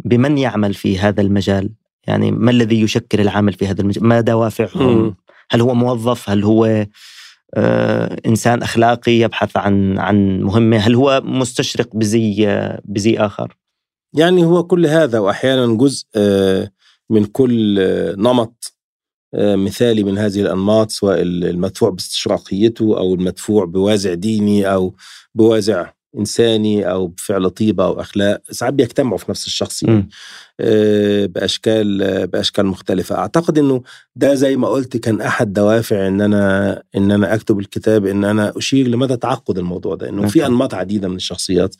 بمن يعمل في هذا المجال؟ يعني ما الذي يشكل العامل في هذا المجال؟ ما دوافعهم؟ هل هو موظف؟ هل هو آه، إنسان أخلاقي يبحث عن عن مهمة؟ هل هو مستشرق بزي بزي آخر؟ يعني هو كل هذا وأحيانا جزء آه، من كل نمط مثالي من هذه الأنماط سواء المدفوع باستشراقيته أو المدفوع بوازع ديني أو بوازع إنساني أو بفعل طيبة أو أخلاق ساعات بيجتمعوا في نفس الشخص يعني بأشكال بأشكال مختلفة. أعتقد إنه ده زي ما قلت كان أحد دوافع إن أنا إن أنا أكتب الكتاب إن أنا أشير لمدى تعقد الموضوع ده إنه في أنماط عديدة من الشخصيات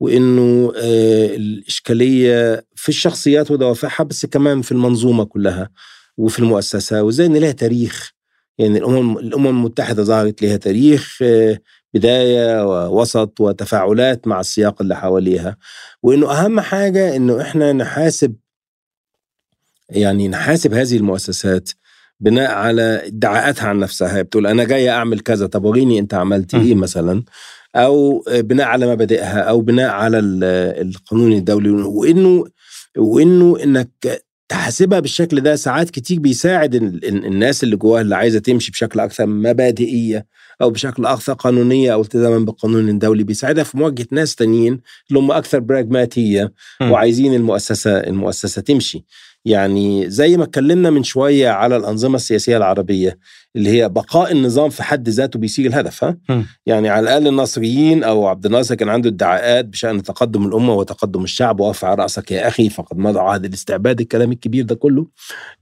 وإنه آه، الإشكالية في الشخصيات ودوافعها بس كمان في المنظومة كلها. وفي المؤسسة وازاي ان لها تاريخ. يعني الأمم الأمم المتحدة ظهرت لها تاريخ آه، بداية ووسط وتفاعلات مع السياق اللي حواليها. وإنه أهم حاجة إنه إحنا نحاسب يعني نحاسب هذه المؤسسات بناء على ادعاءاتها عن نفسها. بتقول أنا جاية أعمل كذا طب وريني أنت عملت إيه مثلا؟ أو بناء على مبادئها أو بناء على القانون الدولي. وإنه وإنه إنك تحاسبها بالشكل ده ساعات كتير بيساعد الناس اللي جواها اللي عايزة تمشي بشكل أكثر مبادئية. أو بشكل أكثر قانونية أو التزاما بالقانون الدولي بيساعدها في مواجهة ناس تانيين اللي هم أكثر براجماتيه وعايزين المؤسسة المؤسسة تمشي. يعني زي ما اتكلمنا من شوية على الأنظمة السياسية العربية اللي هي بقاء النظام في حد ذاته بيصير الهدف ها؟ م. يعني على الأقل الناصريين أو عبد الناصر كان عنده ادعاءات بشأن تقدم الأمة وتقدم الشعب وارفع رأسك يا أخي فقد مضى عهد الاستعباد الكلام الكبير ده كله.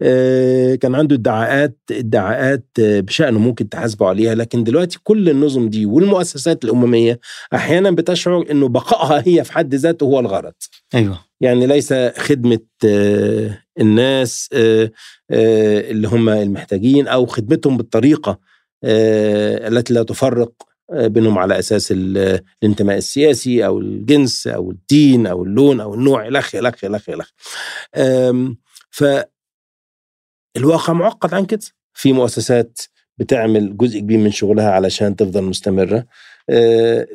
آه كان عنده ادعاءات ادعاءات بشأنه ممكن تحاسبوا عليها لكن دلوقتي كل النظم دي والمؤسسات الأممية أحيانا بتشعر إنه بقائها هي في حد ذاته هو الغرض. أيوه. يعني ليس خدمة آه الناس آه، آه، اللي هم المحتاجين أو خدمتهم بالطريقة التي لا تفرق بينهم على أساس الانتماء السياسي أو الجنس أو الدين أو اللون أو النوع الخ الخ الخ الخ ف الواقع معقد عن كده. في مؤسسات بتعمل جزء كبير من شغلها علشان تفضل مستمرة.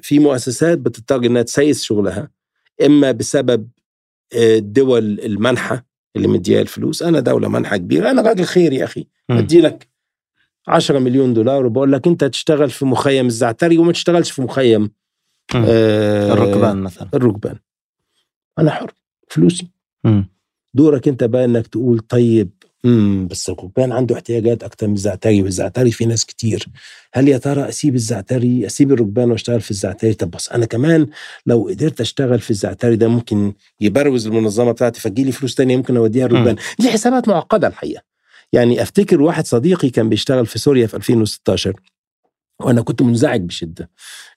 في مؤسسات بتضطر إنها تسيس شغلها إما بسبب دول المنحة اللي مديها الفلوس. أنا دولة منحة كبيرة أنا راجل خير يا أخي. ادي لك 10 مليون دولار وبقول لك أنت تشتغل في مخيم الزعتري وما تشتغلش في مخيم آه الركبان مثلا. الركبان. أنا حر فلوسي. مم. دورك أنت بقى إنك تقول طيب امم بس القبان عنده احتياجات أكتر من الزعتري والزعتري في ناس كتير. هل يا ترى أسيب الزعتري أسيب الركبان وأشتغل في الزعتري؟ طب بس أنا كمان لو قدرت أشتغل في الزعتري ده ممكن يبروز المنظمة بتاعتي فتجيلي فلوس تانية ممكن أوديها الركبان. دي حسابات معقدة الحقيقة. يعني أفتكر واحد صديقي كان بيشتغل في سوريا في 2016 وأنا كنت منزعج بشدة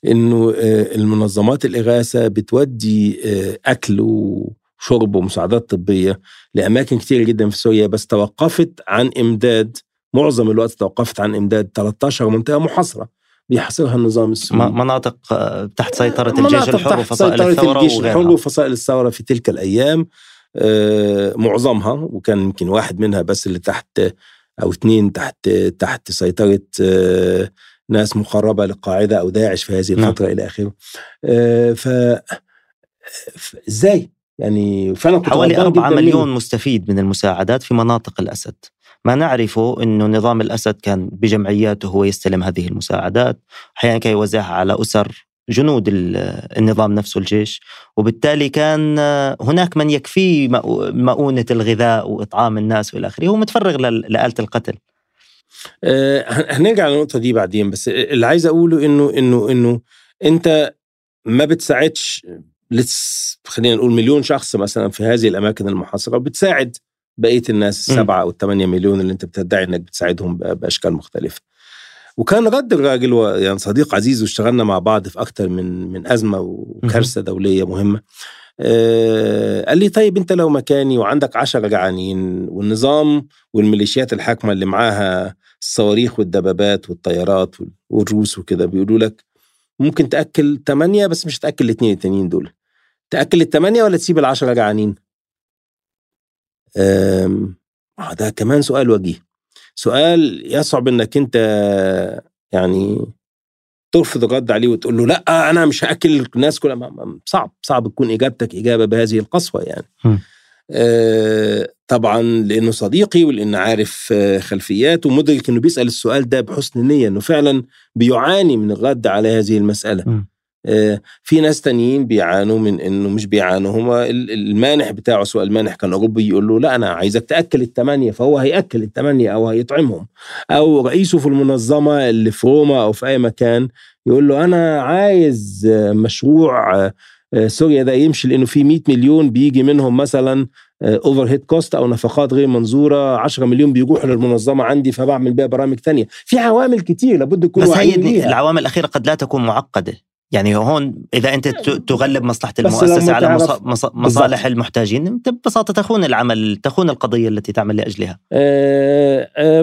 إنه آه، المنظمات الإغاثة بتودي آه، اكل و شرب ومساعدات طبية لأماكن كتير جدا في سوريا بس توقفت عن إمداد معظم الوقت توقفت عن إمداد 13 منطقة محاصرة بيحصرها النظام السوري مناطق آه، تحت سيطرة الجيش الحر وفصائل الثورة الجيش الحر وفصائل الثورة في تلك الأيام آه، معظمها وكان يمكن واحد منها بس اللي تحت أو اثنين تحت تحت سيطرة آه، ناس مقربة للقاعدة أو داعش في هذه نعم. الفترة نعم. إلى آخره ف إزاي يعني فعلا حوالي 4 مليون منه. مستفيد من المساعدات في مناطق الأسد ما نعرفه أنه نظام الأسد كان بجمعياته هو يستلم هذه المساعدات أحيانا كان يوزعها على أسر جنود النظام نفسه الجيش وبالتالي كان هناك من يكفيه مؤونة الغذاء وإطعام الناس وإلى آخره هو متفرغ لآلة القتل أه هنرجع للنقطة دي بعدين بس اللي عايز أقوله إنه إنه إنه أنت ما بتساعدش لتس خلينا نقول مليون شخص مثلا في هذه الأماكن المحاصرة بتساعد بقية الناس السبعة أو الثمانية مليون اللي أنت بتدعي إنك بتساعدهم بأشكال مختلفة. وكان رد الراجل يعني صديق عزيز واشتغلنا مع بعض في أكثر من من أزمة وكارثة دولية مهمة. آه قال لي طيب أنت لو مكاني وعندك عشرة جعانين والنظام والميليشيات الحاكمة اللي معاها الصواريخ والدبابات والطيارات والروس وكده بيقولوا لك ممكن تأكل ثمانيه بس مش تأكل الاثنين التانيين دول تأكل الثمانيه ولا تسيب العشرة جعانين؟ آه ده كمان سؤال وجيه. سؤال يصعب إنك أنت يعني ترفض الرد عليه وتقول له لأ أنا مش هأكل الناس كلها. صعب صعب تكون إجابتك إجابة بهذه القسوة يعني. آه طبعا لأنه صديقي ولأنه عارف خلفياته ومدرك إنه بيسأل السؤال ده بحسن نية إنه فعلا بيعاني من الرد على هذه المسألة. م. آه، في ناس تانيين بيعانوا من إنه مش بيعانوا. هما المانح بتاعه سواء المانح كان أوروبي يقول له لا أنا عايزك تأكل الثمانيه فهو هيأكل الثمانيه أو هيطعمهم. أو رئيسه في المنظمة اللي في روما أو في أي مكان يقول له أنا عايز مشروع آه، سوريا ده يمشي لأنه في 100 مليون بيجي منهم مثلا overhead cost أو نفقات غير منظورة 10 مليون بيروحوا للمنظمة عندي فبعمل بيها برامج تانية. في عوامل كتير لابد يكون بس هي العوامل الأخيرة قد لا تكون معقدة. يعني هون إذا أنت تغلب مصلحة المؤسسة على مصالح المحتاجين أنت ببساطة تخون العمل تخون القضية التي تعمل لأجلها آه آه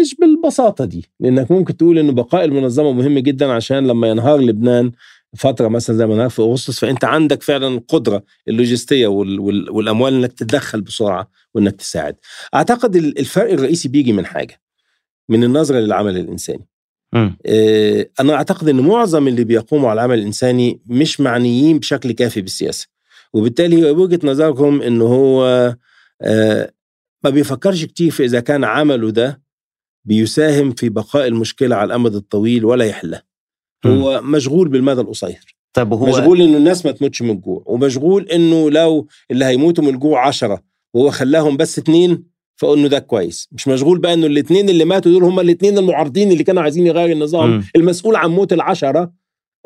مش بالبساطة دي لأنك ممكن تقول إنه بقاء المنظمه مهم جدا عشان لما ينهار لبنان فترة مثلا زي ما نعرف في أغسطس فأنت عندك فعلا القدرة اللوجستية والأموال إنك تتدخل بسرعة وإنك تساعد. أعتقد الفرق الرئيسي بيجي من حاجة من النظرة للعمل الإنساني. آه أنا أعتقد إن معظم اللي بيقوموا على العمل الإنساني مش معنيين بشكل كافي بالسياسة. وبالتالي وجهة نظرهم انه هو آه ما بيفكرش كتير في إذا كان عمله ده بيساهم في بقاء المشكلة على الأمد الطويل ولا يحلها. هو مشغول بالمدى القصير طيب وهو مشغول إنه الناس ما تموتش من الجوع ومشغول إنه لو اللي هيموتوا من الجوع عشرة وهو خلاهم بس اتنين فانه ده كويس. مش مشغول بقى إنه الاثنين اللي ماتوا دول هم الاثنين المعارضين اللي كانوا عايزين يغير النظام. م. المسؤول عن موت العشرة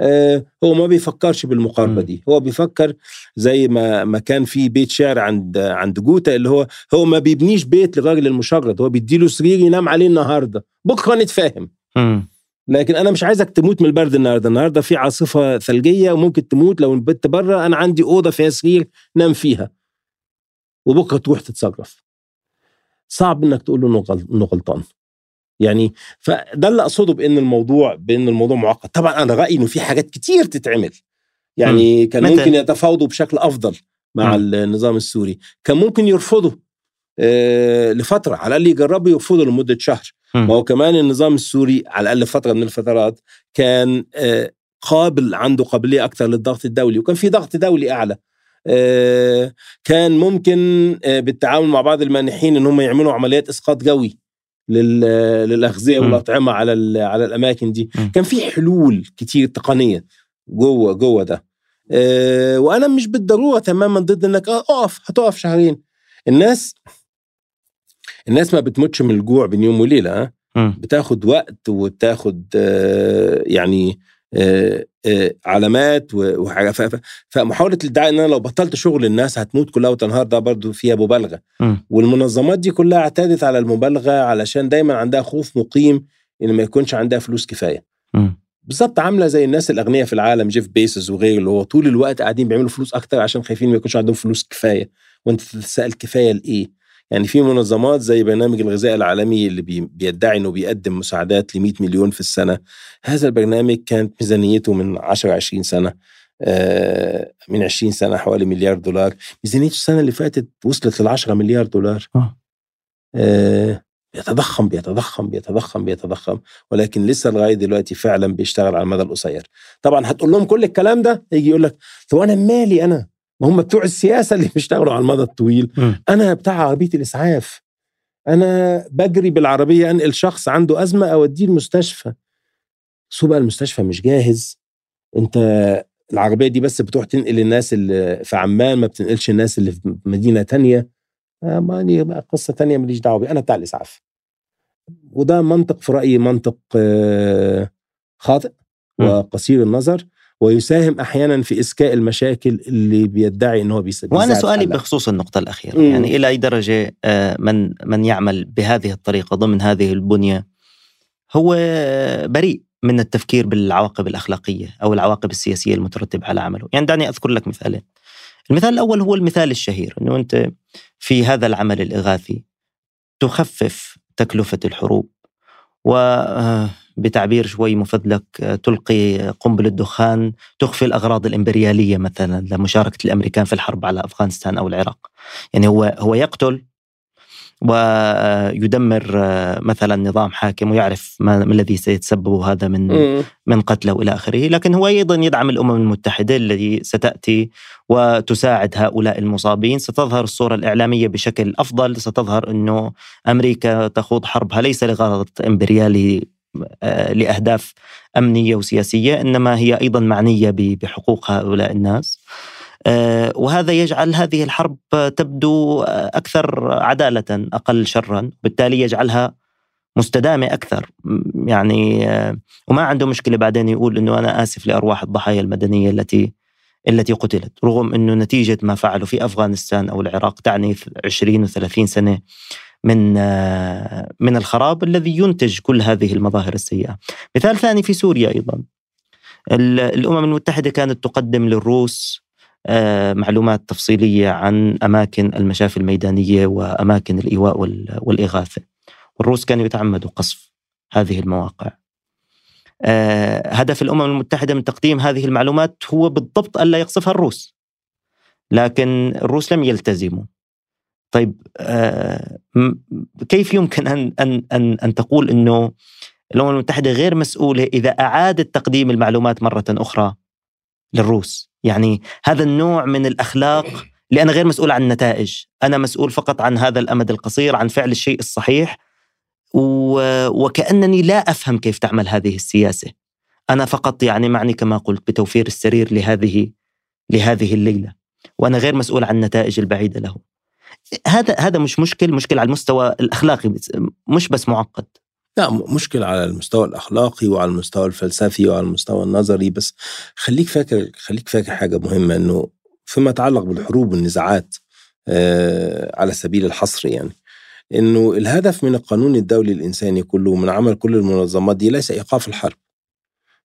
آه هو ما بيفكرش بالمقاربة دي. هو بيفكر زي ما ما كان في بيت شعر عند عند جوتا اللي هو هو ما بيبنيش بيت للراجل المشرد. هو بيديله سرير ينام عليه النهارده. بكرة نتفاهم. م. لكن أنا مش عايزك تموت من البرد النهارده. النهارده في عاصفة ثلجية وممكن تموت. لو البت بره أنا عندي أوضة فيها سرير نام فيها. وبكرة تروح تتصرف. صعب إنك تقول له إنه غلطان. يعني فده اللي أقصده بإن الموضوع بإن الموضوع معقد. طبعا أنا رأيي إنه في حاجات كتير تتعمل. يعني م. كان متى. ممكن يتفاوضوا بشكل أفضل مع م. النظام السوري. كان ممكن يرفضوا آه لفترة على الأقل يجربوا يرفضوا لمدة شهر. ما هو كمان النظام السوري على الأقل فترة من الفترات كان آه، قابل عنده قابلية أكثر للضغط الدولي. وكان في ضغط دولي أعلى. كان ممكن آه، بالتعاون مع بعض المانحين إن هم يعملوا عمليات إسقاط جوي للأغذية والأطعمة على على الأماكن دي. كان في حلول كتير تقنية جوه جوه ده. وأنا مش بالضرورة تماما ضد إنك أقف هتقف شهرين. الناس الناس ما بتموتش من الجوع بين يوم وليلة بتاخد وقت وبتاخد آه يعني آه آه علامات وحاجة. فمحاولة الادعاء إن أنا لو بطلت شغل الناس هتموت كلها وتنهار ده برضه فيها مبالغة. والمنظمات دي كلها اعتادت على المبالغة علشان دايما عندها خوف مقيم إن ما يكونش عندها فلوس كفاية. بالظبط عاملة زي الناس الأغنياء في العالم جيف بيسوس وغيره اللي هو طول الوقت قاعدين بيعملوا فلوس أكتر عشان خايفين ما يكونش عندهم فلوس كفاية. وأنت تتساءل كفاية لإيه؟ يعني في منظمات زي برنامج الغذاء العالمي اللي بيدعي إنه بيقدم مساعدات ل 100 مليون في السنة. هذا البرنامج كانت ميزانيته من 10 20 سنة آه، من 20 سنة حوالي مليار دولار. ميزانيته السنة اللي فاتت وصلت لل 10 مليار دولار. آه. آه بيتضخم بيتضخم بيتضخم بيتضخم ولكن لسه لغاية دلوقتي فعلا بيشتغل على المدى القصير. طبعا هتقول لهم كل الكلام ده؟ يجي يقول لك طب أنا مالي أنا؟ ما هم بتوع السياسة اللي بيشتغلوا على المدى الطويل. م. أنا بتاع عربية الإسعاف. أنا بجري بالعربية أنقل شخص عنده أزمة أوديه المستشفى. سوق المستشفى مش جاهز. أنت العربية دي بس بتروح تنقل الناس اللي في عمان ما بتنقلش الناس اللي في مدينة تانية. آه، ماني بقى قصة تانية ماليش دعوة بيه أنا بتاع الإسعاف. وده منطق في رأيي منطق آه، خاطئ وقصير النظر. ويساهم أحيانا في إسكاء المشاكل اللي بيدعي انه هو بيسبب وأنا سؤالي حلق. بخصوص النقطة الأخيرة مم. يعني إلى أي درجة آه، من من يعمل بهذه الطريقة ضمن هذه البنية هو بريء من التفكير بالعواقب الأخلاقية أو العواقب السياسية المترتبة على عمله، يعني دعني أذكر لك مثالين. المثال الأول هو المثال الشهير إنه أنت في هذا العمل الإغاثي تخفف تكلفة الحروب و آه، بتعبير شوي مفدلك تلقي قنبلة دخان تخفي الأغراض الإمبريالية مثلا لمشاركة الأمريكان في الحرب على أفغانستان أو العراق. يعني هو هو يقتل ويدمر مثلا نظام حاكم ويعرف ما الذي سيتسبب هذا من من قتله والى آخره، لكن هو أيضا يدعم الأمم المتحدة التي ستأتي وتساعد هؤلاء المصابين، ستظهر الصورة الإعلامية بشكل أفضل، ستظهر أنه أمريكا تخوض حربها ليس لغرض إمبريالي آه، لأهداف أمنية وسياسية، إنما هي أيضا معنية بحقوق هؤلاء الناس. آه، وهذا يجعل هذه الحرب تبدو أكثر عدالة أقل شرا بالتالي يجعلها مستدامة أكثر يعني آه، وما عنده مشكلة بعدين يقول إنه أنا آسف لأرواح الضحايا المدنية التي التي قتلت رغم إنه نتيجة ما فعلوا في أفغانستان أو العراق تعني 20 و30 سنة من آه، من الخراب الذي ينتج كل هذه المظاهر السيئة. مثال ثاني في سوريا أيضا. الأمم المتحدة كانت تقدم للروس آه، معلومات تفصيلية عن أماكن المشافي الميدانية وأماكن الإيواء والإغاثة والروس كانوا يتعمدوا قصف هذه المواقع آه، هدف الأمم المتحدة من تقديم هذه المعلومات هو بالضبط ألا يقصفها الروس لكن الروس لم يلتزموا طيب آه، كيف يمكن أن, أن, أن, أن تقول أنه الأمم المتحدة غير مسؤولة إذا أعادت تقديم المعلومات مرة أخرى للروس؟ يعني هذا النوع من الأخلاق اللي أنا غير مسؤول عن النتائج أنا مسؤول فقط عن هذا الأمد القصير عن فعل الشيء الصحيح و... وكأنني لا أفهم كيف تعمل هذه السياسة. أنا فقط يعني معني كما قلت بتوفير السرير لهذه لهذه الليلة وأنا غير مسؤول عن النتائج البعيدة له. هذا هذا مش مشكل مشكل على المستوى الأخلاقي مش بس معقد لا مشكل على المستوى الأخلاقي وعلى المستوى الفلسفي وعلى المستوى النظري بس خليك فاكر خليك فاكر حاجة مهمة إنه فيما يتعلق بالحروب والنزاعات آه على سبيل الحصر يعني إنه الهدف من القانون الدولي الإنساني كله من عمل كل المنظمات دي ليس إيقاف الحرب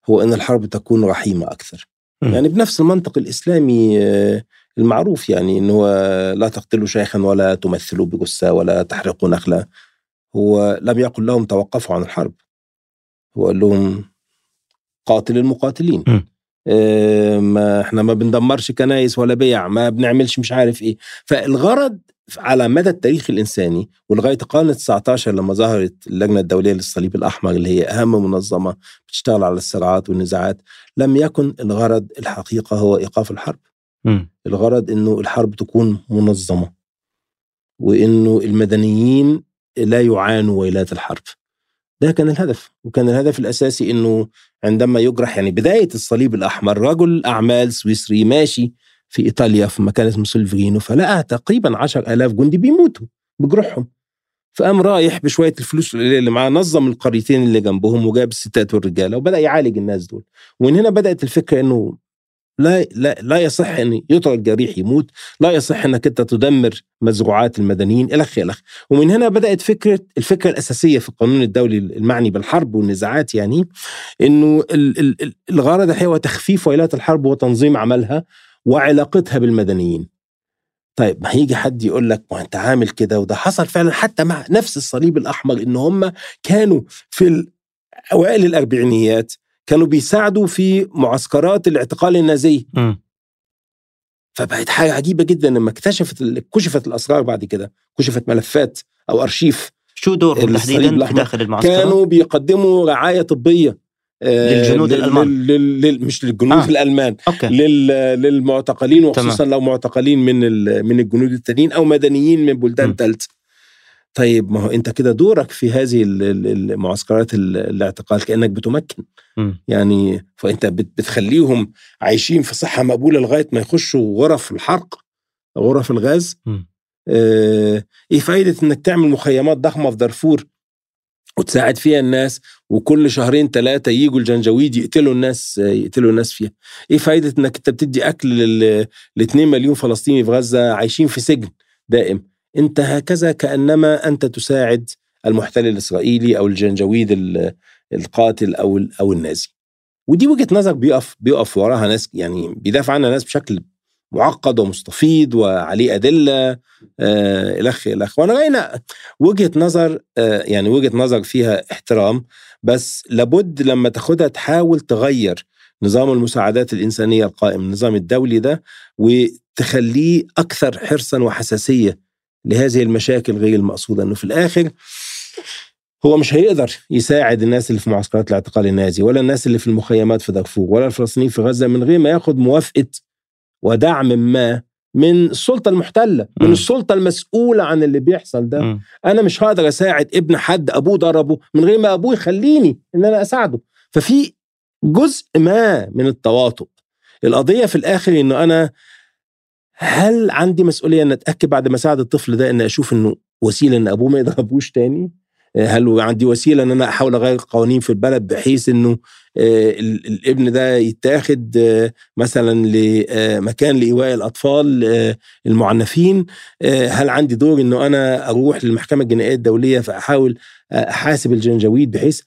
هو إن الحرب تكون رحيمة أكثر م. يعني بنفس المنطق الإسلامي آه المعروف يعني إنه لا تقتلوا شيخا ولا تمثلوا بجثة ولا تحرقوا نخلة. هو لم يقل لهم توقفوا عن الحرب. هو قال لهم قاتل المقاتلين. آه ما إحنا ما بندمرش كنايس ولا بيع ما بنعملش مش عارف إيه. فالغرض على مدى التاريخ الإنساني ولغاية القرن 19 لما ظهرت اللجنة الدولية للصليب الأحمر اللي هي أهم منظمة بتشتغل على الصراعات والنزاعات لم يكن الغرض الحقيقة هو إيقاف الحرب. م. الغرض إنه الحرب تكون منظمة وإنه المدنيين لا يعانوا ويلات الحرب. ده كان الهدف وكان الهدف الأساسي أنه عندما يجرح يعني بداية الصليب الأحمر رجل أعمال سويسري ماشي في إيطاليا في مكان اسمه سولفرينو فلقى تقريبا عشر ألاف جندي بيموتوا بجروحهم. فقام رايح بشوية الفلوس اللي معاه نظم القريتين اللي جنبهم وجاب الستات والرجالة وبدأ يعالج الناس دول. ومن هنا بدأت الفكرة إنه لا لا لا يصح أن يترك جريح يموت، لا يصح أنك أنت تدمر مزروعات المدنيين الخ الخ، ومن هنا بدأت فكرة الفكرة الأساسية في القانون الدولي المعني بالحرب والنزاعات يعني إنه الغرض هو تخفيف ويلات الحرب وتنظيم عملها وعلاقتها بالمدنيين. طيب ما هيجي حد يقول لك ما أنت عامل كده وده حصل فعلا حتى مع نفس الصليب الأحمر إن هم كانوا في أوائل الأربعينيات كانوا بيساعدوا في معسكرات الاعتقال النازيه فبقت حاجة عجيبة جدا لما اكتشفت كشفت الأسرار بعد كده كشفت ملفات أو أرشيف. شو دورهم تحديدا في داخل المعسكر كانوا بيقدموا رعاية طبية آه، للجنود الألمان. لل... لل... مش للجنود آه. الألمان أوكي. لل... للمعتقلين وخصوصا تمام. لو معتقلين من ال... من الجنود التانيين أو مدنيين من بلدان ثالثه طيب ما هو أنت كده دورك في هذه المعسكرات الاعتقال كأنك بتمكن م. يعني فأنت بتخليهم عايشين في صحة مقبولة لغاية ما يخشوا غرف الحرق غرف الغاز آه إيه فايدة إنك تعمل مخيمات ضخمة في دارفور وتساعد فيها الناس وكل شهرين ثلاثة يجوا الجنجويد يقتلوا الناس يقتلوا الناس فيها. إيه فايدة إنك أنت بتدي أكل ل 2 مليون فلسطيني في غزة عايشين في سجن دائم. انت هكذا كأنما أنت تساعد المحتل الإسرائيلي أو الجنجويد القاتل أو أو النازي. ودي وجهة نظر بيقف بيقف وراها ناس يعني بيدافع عنها ناس بشكل معقد ومستفيض وعليه أدلة آه الخ وأنا راينا وجهة نظر آه يعني وجهة نظر فيها احترام بس لابد لما تاخدها تحاول تغير نظام المساعدات الإنسانية القائم النظام الدولي ده وتخليه أكثر حرصا وحساسية لهذه المشاكل غير المقصوده أنه في الآخر هو مش هيقدر يساعد الناس اللي في معسكرات الاعتقال النازي ولا الناس اللي في المخيمات في دارفور ولا الفلسطينيين في غزة من غير ما ياخد موافقة ودعم ما من السلطة المحتلة من م. السلطة المسؤولة عن اللي بيحصل ده م. أنا مش هقدر أساعد ابن حد أبوه ضربه من غير ما أبوه يخليني إن أنا أساعده ففي جزء ما من التواطؤ القضية في الآخر إنه أنا هل عندي مسؤولية ان أتأكد بعد ما أساعد الطفل ده ان أشوف إنه وسيلة إن أبوه ما يضربوش تاني؟ هل عندي وسيلة إن أنا أحاول أغير قوانين في البلد بحيث إنه آه، الابن ده يتاخد آه، مثلا لمكان لإيواء الأطفال آه، المعنفين؟ هل عندي دور إنه أنا أروح للمحكمة الجنائية الدولية فأحاول أحاسب الجنجويد بحيث؟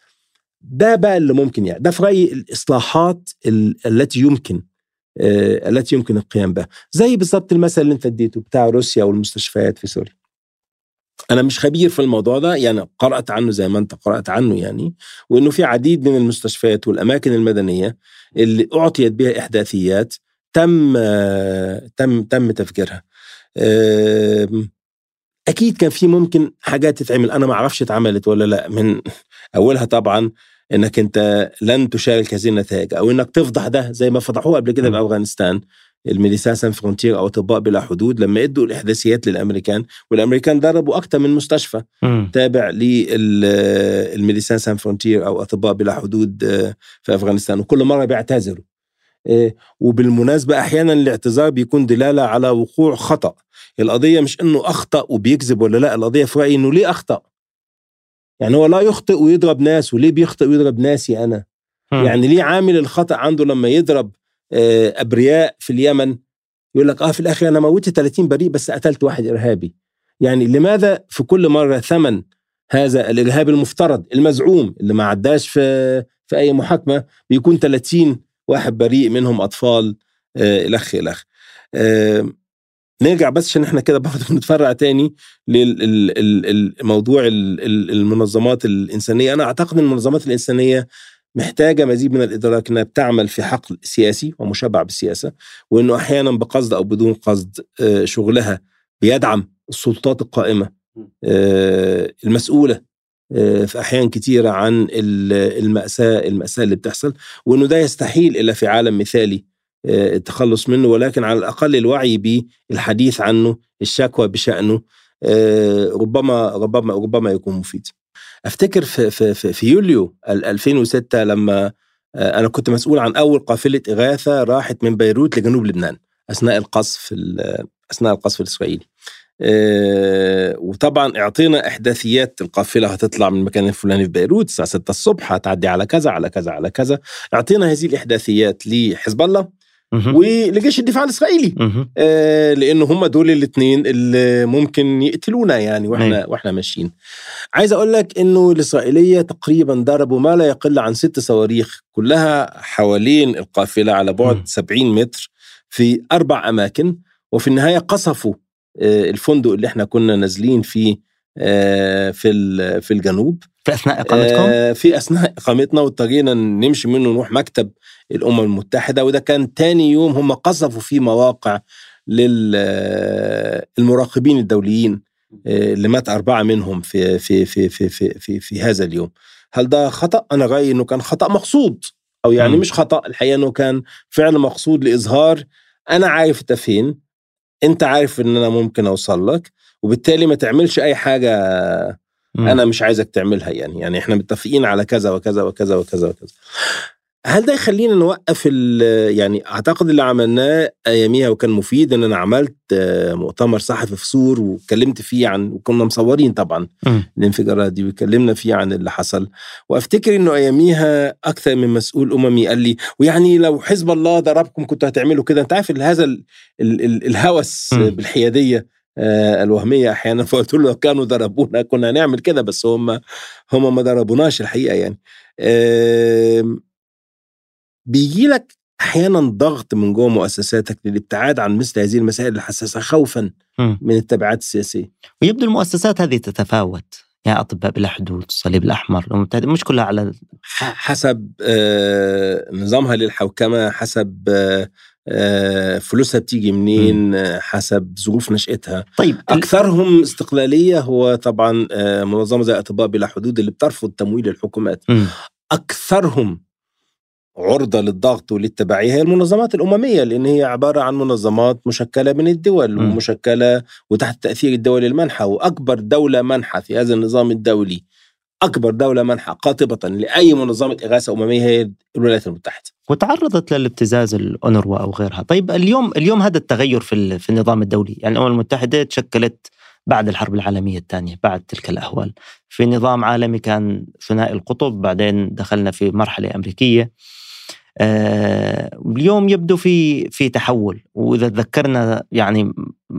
ده بقى اللي ممكن يعني ده في رأيي الإصلاحات التي يمكن التي يمكن القيام بها. زي بالظبط المثل اللي انت اديته بتاع روسيا والمستشفيات في سوريا. أنا مش خبير في الموضوع ده يعني قرأت عنه زي ما انت قرأت عنه يعني وإنه في عديد من المستشفيات والأماكن المدنية اللي أعطيت بها إحداثيات تم تم تم تفجيرها أكيد كان في ممكن حاجات تتعمل. أنا ما أعرفش اتعملت ولا لا. من أولها طبعا إنك أنت لن تشارك هذه النتائج أو إنك تفضح ده زي ما فضحوه قبل كده بافغانستان ال Médecins Sans Frontières أو أطباء بلا حدود لما ادوا الإحداثيات للأمريكان والأمريكان ضربوا أكثر من مستشفى. م. تابع لل Médecins Sans Frontières أو أطباء بلا حدود آه، في أفغانستان وكل مرة بيعتذروا. آه، وبالمناسبة أحيانا الاعتذار بيكون دلالة على وقوع خطأ. القضية مش إنه أخطأ وبيكذب ولا لأ القضية في رأيي إنه ليه أخطأ؟ يعني هو لا يخطئ ويضرب ناس وليه بيخطئ ويضرب ناسي أنا؟ م. يعني ليه عامل الخطأ عنده لما يضرب آه، أبرياء في اليمن؟ يقول لك آه في الآخر أنا موتت 30 بريء بس قتلت واحد إرهابي. يعني لماذا في كل مرة ثمن هذا الإرهاب المفترض المزعوم اللي ما عداش في في أي محاكمة بيكون 30 واحد بريء منهم أطفال آه الخ الخ آه نرجع بس عشان إحنا كده برضه بنتفرع تاني للموضوع المنظمات الإنسانية. أنا أعتقد إن المنظمات الإنسانية محتاجة مزيد من الإدراك أنها بتعمل في حقل سياسي ومشبع بالسياسة وأنه أحيانا بقصد أو بدون قصد آه، شغلها بيدعم السلطات القائمة آه، المسؤولة آه، في أحيان كثيرة عن المأساة المأساة اللي بتحصل وأنه ده يستحيل إلا في عالم مثالي التخلص منه ولكن على الأقل الوعي بالحديث عنه الشكوى بشأنه ربما ربما ربما يكون مفيد. أفتكر في في في, يوليو 2006 لما آه، أنا كنت مسؤول عن أول قافلة إغاثة راحت من بيروت لجنوب لبنان أثناء القصف أثناء القصف الإسرائيلي. وطبعا أعطينا إحداثيات القافلة هتطلع من المكان الفلاني في بيروت الساعة 6 الصبح هتعدي على كذا على كذا على كذا أعطينا هذه الإحداثيات لحزب الله ولجيش الدفاع الإسرائيلي. آه لأنه هم دول الاثنين اللي ممكن يقتلونا يعني وإحنا وإحنا ماشيين. عايز أقول لك إنه الإسرائيلية تقريبا ضربوا ما لا يقل عن ست صواريخ كلها حوالين القافلة على بعد 70 متر في أربع أماكن وفي النهاية قصفوا آه الفندق اللي إحنا كنا نازلين فيه آه في في الجنوب. في أثناء إقامتكم؟ آه في أثناء إقامتنا واضطرينا نمشي منه نروح مكتب الأمم المتحدة وده كان تاني يوم هم قصفوا فيه مواقع للمراقبين الدوليين آه، اللي مات أربعة منهم في في في في في في, في هذا اليوم هل ده خطأ أنا رأيي إنه كان خطأ مقصود أو يعني م. مش خطأ الحقيقة إنه كان فعل مقصود لإظهار أنا عارف انت فين أنت عارف إن أنا ممكن أوصل لك وبالتالي ما تعملش أي حاجة م. أنا مش عايزك تعملها يعني يعني إحنا متفقين على كذا وكذا وكذا وكذا وكذا هل ده يخلينا نوقف يعني أعتقد اللي عملناه أياميها وكان مفيد إن أنا عملت مؤتمر صحفي في سور واتكلمت فيه عن وكنا مصورين طبعا م. الانفجارات دي واتكلمنا فيه عن اللي حصل وأفتكر إنه أياميها أكثر من مسؤول أممي قال لي ويعني لو حزب الله ضربكم كنتوا هتعملوا كده أنت عارف هذا ال ال ال الهوس م. بالحيادية آه، الوهمية أحيانا. فقلت له لو كانوا ضربونا كنا هنعمل كده بس هم هم ما ضربوناش الحقيقة يعني. بيجي لك أحيانا ضغط من جوه مؤسساتك للابتعاد عن مثل هذه المسائل الحساسة خوفا. من التبعات السياسية. ويبدو المؤسسات هذه تتفاوت. يعني أطباء بلا حدود الصليب الأحمر مش كلها على حسب آه نظامها للحوكمة حسب آه آه، فلوسها بتيجي منين؟ آه، حسب ظروف نشأتها. طيب أكثرهم استقلالية هو طبعا آه، منظمة زي أطباء بلا حدود اللي بترفض تمويل الحكومات. م. أكثرهم عرضة للضغط وللتبعية هي المنظمات الأممية لأن هي عبارة عن منظمات مشكلة من الدول م. ومشكلة وتحت تأثير الدول المنحة وأكبر دولة منحة في هذا النظام الدولي. أكبر دولة منحة قاطبة لأي منظمة إغاثة أممية هي الولايات المتحدة. وتعرضت للابتزاز الأونروا أو غيرها. طيب اليوم اليوم هذا التغير في في النظام الدولي. يعني الأمم المتحدة تشكلت بعد الحرب العالمية الثانية بعد تلك الأهوال. في نظام عالمي كان ثنائي القطب بعدين دخلنا في مرحلة أمريكية. آه اليوم يبدو في في تحول. وإذا تذكرنا يعني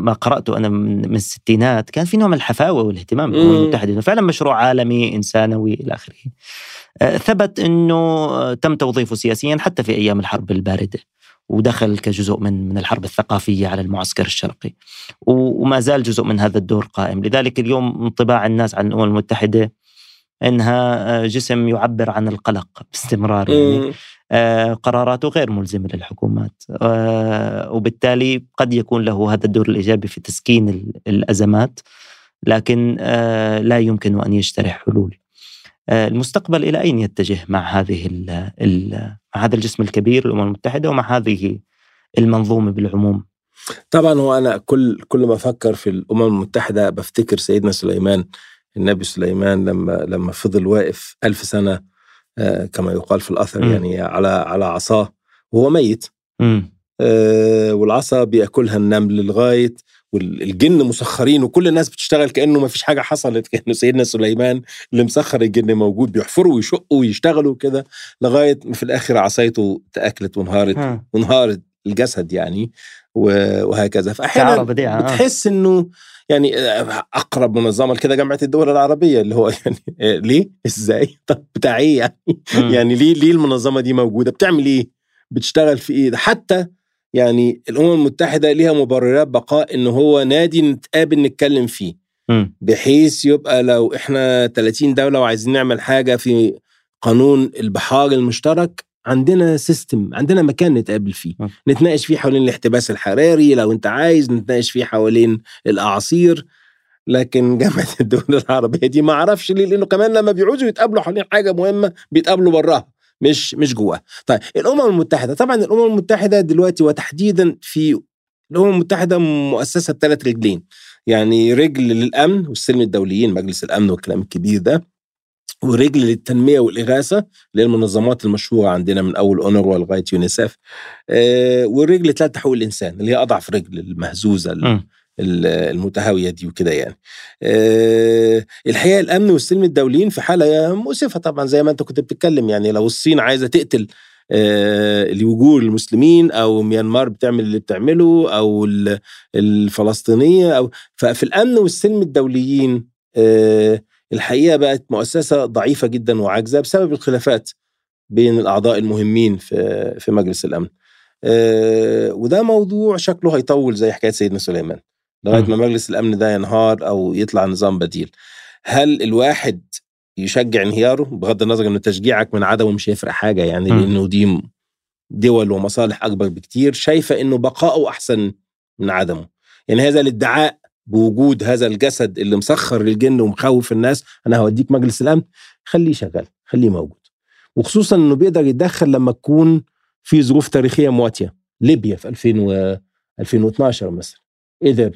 ما قرأته أنا من, الستينات كان في نوع من الحفاوة والاهتمام بالامم المتحدة فعلا مشروع عالمي إنسانوي إلى آخره. آه ثبت إنه تم توظيفه سياسيا حتى في أيام الحرب الباردة ودخل كجزء من من الحرب الثقافية على المعسكر الشرقي. وما زال جزء من هذا الدور قائم. لذلك اليوم انطباع الناس عن الأمم المتحدة إنها جسم يعبر عن القلق باستمرار يعني. آه، قراراته غير ملزمة للحكومات. آه، وبالتالي قد يكون له هذا الدور الإيجابي في تسكين الأزمات لكن آه، لا يمكن أن يجترح حلول. المستقبل إلى أين يتجه مع هذه ال ال مع هذا الجسم الكبير الأمم المتحدة ومع هذه المنظومة بالعموم؟ طبعا هو أنا كل كل ما أفكر في الأمم المتحدة بفتكر سيدنا سليمان النبي سليمان لما لما فضل واقف ألف سنة آه، كما يقال في الأثر م. يعني على على عصاه وهو ميت آه والعصا بيأكلها النمل لغايه والجن مسخرين وكل الناس بتشتغل كأنه ما فيش حاجة حصلت كأنه سيدنا سليمان اللي مسخر الجن موجود بيحفروا ويشقوا ويشتغلوا كده لغاية في الآخر عصايته تأكلت وانهارت وانهارت الجسد يعني وهكذا فأحيانا آه. بتحس إنه يعني آه، أقرب منظمة لكده جامعة الدول العربية اللي هو يعني آه، ليه؟ إزاي؟ طب بتاع إيه يعني؟ م. يعني ليه ليه المنظمة دي موجودة؟ بتعمل إيه؟ بتشتغل في إيه؟ حتى يعني الأمم المتحدة ليها مبررات بقاء إن هو نادي نتقابل نتكلم فيه. م. بحيث يبقى لو إحنا 30 دولة وعايزين نعمل حاجة في قانون البحار المشترك عندنا سيستم عندنا مكان نتقابل فيه. م. نتناقش فيه حوالين الاحتباس الحراري لو انت عايز نتناقش فيه حوالين الأعاصير. لكن جامعة الدول العربية دي ما أعرفش ليه لأنه كمان لما بيعوزوا يتقابلوا حوالين حاجة مهمة بيتقابلوا براها مش مش جواها. طيب الأمم المتحدة طبعا الأمم المتحدة دلوقتي وتحديدا في الأمم المتحدة مؤسسة بثلاث رجلين. يعني رجل للأمن والسلم الدوليين مجلس الأمن والكلام الكبير ده. ورجل للتنمية والإغاثة اللي هي المنظمات المشهورة عندنا من أول اونروا لغايه يونيسف آه والرجل ثلاثة حقوق الإنسان اللي هي أضعف رجل المهزوزة م. المتهاوية دي وكده يعني. أه الحقيقة الأمن والسلم الدوليين في حالة مؤسفة طبعا زي ما أنت كنت بتتكلم يعني. لو الصين عايزة تقتل أه الوجور المسلمين أو ميانمار بتعمل اللي بتعمله أو الفلسطينية أو ففي الأمن والسلم الدوليين أه الحقيقة بقت مؤسسة ضعيفة جدا وعاجزة بسبب الخلافات بين الأعضاء المهمين في في مجلس الأمن. أه وده موضوع شكله هيطول زي حكاية سيدنا سليمان لغاية ما مجلس الأمن ده ينهار أو يطلع نظام بديل. هل الواحد يشجع انهياره بغض النظر انه تشجيعك من عدمه مش هيفرق حاجة يعني. لأنه دي دول ومصالح أكبر بكتير شايفة إنه بقاؤه أحسن من عدمه. يعني هذا الادعاء بوجود هذا الجسد اللي مسخر للجن ومخوف الناس أنا هوديك مجلس الأمن خليه شغال خليه موجود. وخصوصا إنه بيقدر يتدخل لما تكون في ظروف تاريخية مواتية. ليبيا في 2000 و 2012 مثلا قدر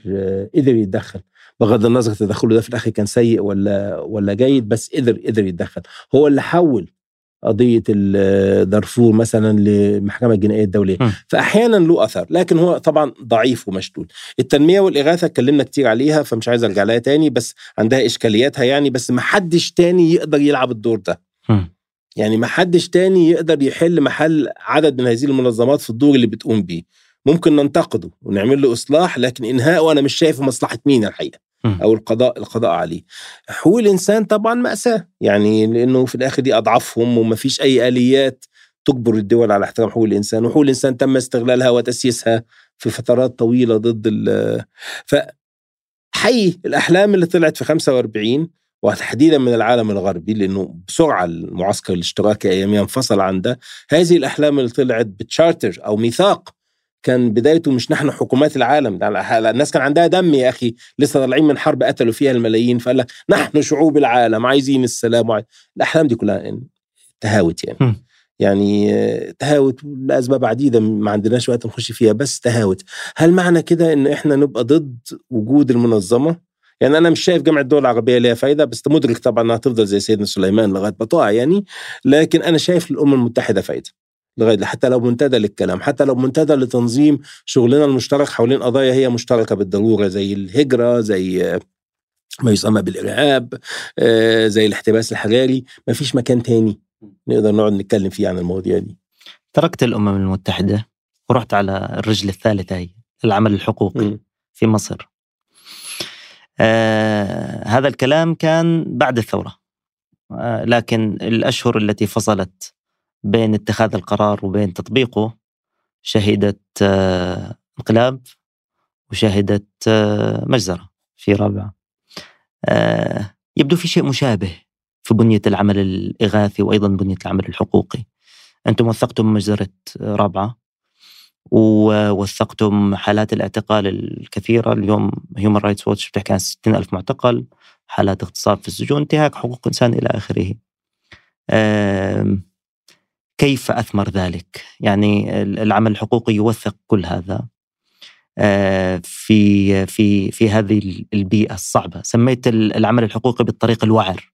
قدر يتدخل. بغض النظر تدخله ده في الآخر كان سيء ولا ولا جيد بس قدر قدر يتدخل. هو اللي حول قضية دارفور مثلا للمحكمه الجنائية الدولية. م. فاحيانا له أثر لكن هو طبعا ضعيف ومشدود. التنمية والإغاثة اتكلمنا كتير عليها فمش عايز أرجع لها تاني بس عندها إشكالياتها يعني بس ما حدش تاني يقدر يلعب الدور ده. م. يعني ما حدش تاني يقدر يحل محل عدد من هذه المنظمات في الدور اللي بتقوم بيه. ممكن ننتقده ونعمل له إصلاح لكن إنهاءه أنا مش شايف مصلحة مين الحقيقة. أو القضاء القضاء عليه. حقوق الإنسان طبعا مأساة. يعني لأنه في الآخر دي أضعافهم وما فيش أي آليات تجبر الدول على احترام حقوق الإنسان وحقوق الإنسان تم استغلالها وتسييسها في فترات طويلة ضد ال ف حي الأحلام اللي طلعت في 45 وتحديدا من العالم الغربي لأنه بسرعة المعسكر الاشتراكي اياميا انفصل عن ده هذه الأحلام اللي طلعت بتشارتر أو ميثاق كان بدايته مش نحن حكومات العالم. الناس كان عندها دم يا أخي لسه طالعين من حرب قتلوا فيها الملايين. فقال لك نحن شعوب العالم عايزين السلام وعايز... الأحلام دي كلها تهاوت يعني. م. يعني تهاوت لأسباب عديدة ما عندناش وقت نخش فيها بس تهاوت. هل معنى كده إن إحنا نبقى ضد وجود المنظمة؟ يعني أنا مش شايف جامعه الدول العربية ليها فايدة بس مدرك طبعا إنها تفضل زي سيدنا سليمان لغاية ما تقع يعني لكن أنا شايف للأمم المتحدة فايدة. لغايه حتى لو منتدى للكلام حتى لو منتدى لتنظيم شغلنا المشترك حوالين قضايا هي مشتركة بالضرورة زي الهجرة زي ما يسمى بالارهاب آه، زي الاحتباس الحراري ما فيش مكان تاني نقدر نقعد نتكلم فيه عن المواضيع دي تركت الأمم المتحدة ورحت على الرجل الثالثة هي العمل الحقوقي م. في مصر آه هذا الكلام كان بعد الثورة آه لكن الأشهر التي فصلت بين اتخاذ القرار وبين تطبيقه شهدت آه انقلاب وشهدت آه مجزرة في رابعة. آه يبدو في شيء مشابه في بنية العمل الإغاثي وأيضا بنية العمل الحقوقي. أنتم وثقتم مجزرة رابعة ووثقتم حالات الاعتقال الكثيرة. اليوم هيومن رايتس ووتش بتحكي عن 60 ألف معتقل حالات اغتصاب في السجون انتهاك حقوق إنسان إلى آخره. كيف أثمر ذلك؟ يعني العمل الحقوقي يوثق كل هذا. في في في هذه البيئة الصعبة. سميت العمل الحقوقي بالطريق الوعر.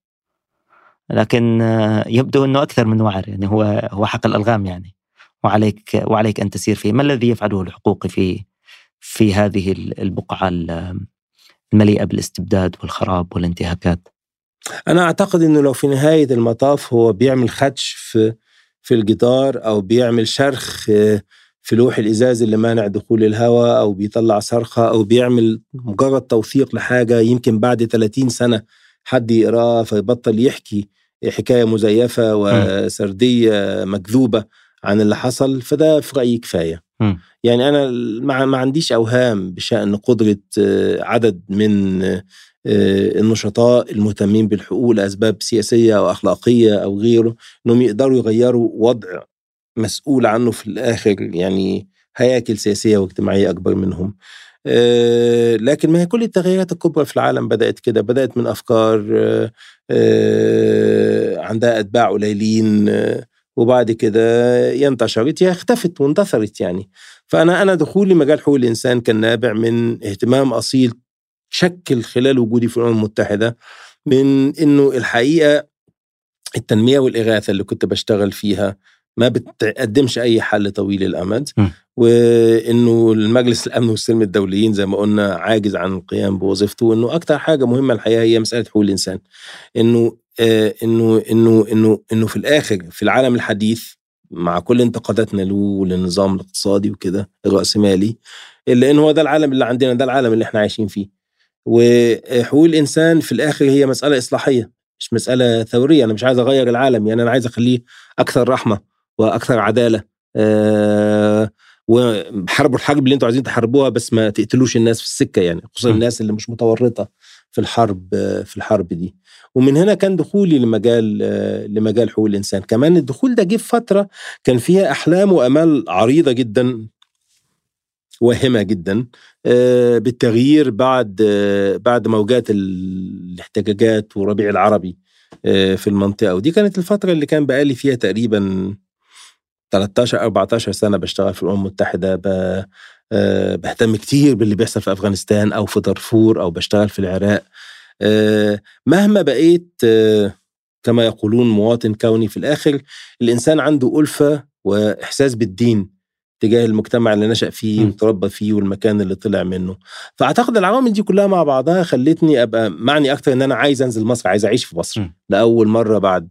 لكن يبدو أنه أكثر من وعر يعني هو هو حق الألغام يعني. وعليك وعليك أن تسير فيه، ما الذي يفعله الحقوقي في في هذه البقعة المليئة بالاستبداد والخراب والانتهاكات؟ أنا أعتقد إنه لو في نهاية المطاف هو بيعمل خدش في في الجدار أو بيعمل شرخ في لوح الإزاز اللي مانع دخول الهواء أو بيطلع صرخة أو بيعمل مجرد توثيق لحاجة يمكن بعد 30 سنة حد يقراه فيبطل يحكي حكاية مزيفة وسردية مكذوبة عن اللي حصل فده في رأيي كفاية م. يعني أنا ما عنديش أوهام بشأن قدرة آه، عدد من آه، النشطاء المهتمين بالحقوق لأسباب سياسية أو أخلاقية أو غيره إنهم يقدروا يغيروا وضع مسؤول عنه في الآخر يعني هياكل سياسية واجتماعية أكبر منهم. آه، لكن ما هي كل التغيرات الكبرى في العالم بدأت كده بدأت من أفكار عندها أتباع قليلين وبعد كده ينتشرت هي اختفت واندثرت يعني فأنا أنا دخولي مجال حقوق الإنسان كان نابع من اهتمام أصيل شكل خلال وجودي في الأمم المتحدة من إنه الحقيقة التنمية والإغاثة اللي كنت بشتغل فيها ما بتقدمش أي حل طويل الامد م. وإنه المجلس الأمن والسلم الدوليين زي ما قلنا عاجز عن القيام بوظيفته وإنه أكثر حاجة مهمة الحقيقة هي مسألة حقوق الإنسان إنه آه إنه إنه إنه إنه في الآخر في العالم الحديث مع كل انتقاداتنا له وللنظام الاقتصادي وكده الراسمالي إلا انه هو ده العالم اللي عندنا ده العالم اللي إحنا عايشين فيه وحقوق الإنسان في الآخر هي مسألة إصلاحية مش مسألة ثورية. أنا مش عايز أغير العالم يعني أنا عايز أخليه أكثر رحمة وأكثر عدالة. أه وحاربوا الحرب اللي أنتوا عايزين تحاربوها بس ما تقتلوش الناس في السكة يعني خصوصا الناس اللي مش متورطة في الحرب في الحرب دي. ومن هنا كان دخولي لمجال لمجال حقوق الإنسان. كمان الدخول ده جه في فترة كان فيها أحلام وأمال عريضة جدا واهمة جدا. آه، بالتغيير بعد بعد موجات الاحتجاجات وربيع العربي آه، في المنطقة. ودي كانت الفترة اللي كان بقالي فيها تقريبا 13 14 سنة بشتغل في الأمم المتحدة. آه، بهتم كتير باللي بيحصل في أفغانستان أو في دارفور أو بشتغل في العراق. آه، مهما بقيت كما يقولون مواطن كوني في الآخر الإنسان عنده ألفة وإحساس بالدين. تجاه المجتمع اللي نشأ فيه وتربى فيه والمكان اللي طلع منه. فأعتقد العوامل دي كلها مع بعضها خلتني أبقى معني أكتر إن أنا عايز أنزل مصر عايز أعيش في مصر م. لأول مرة بعد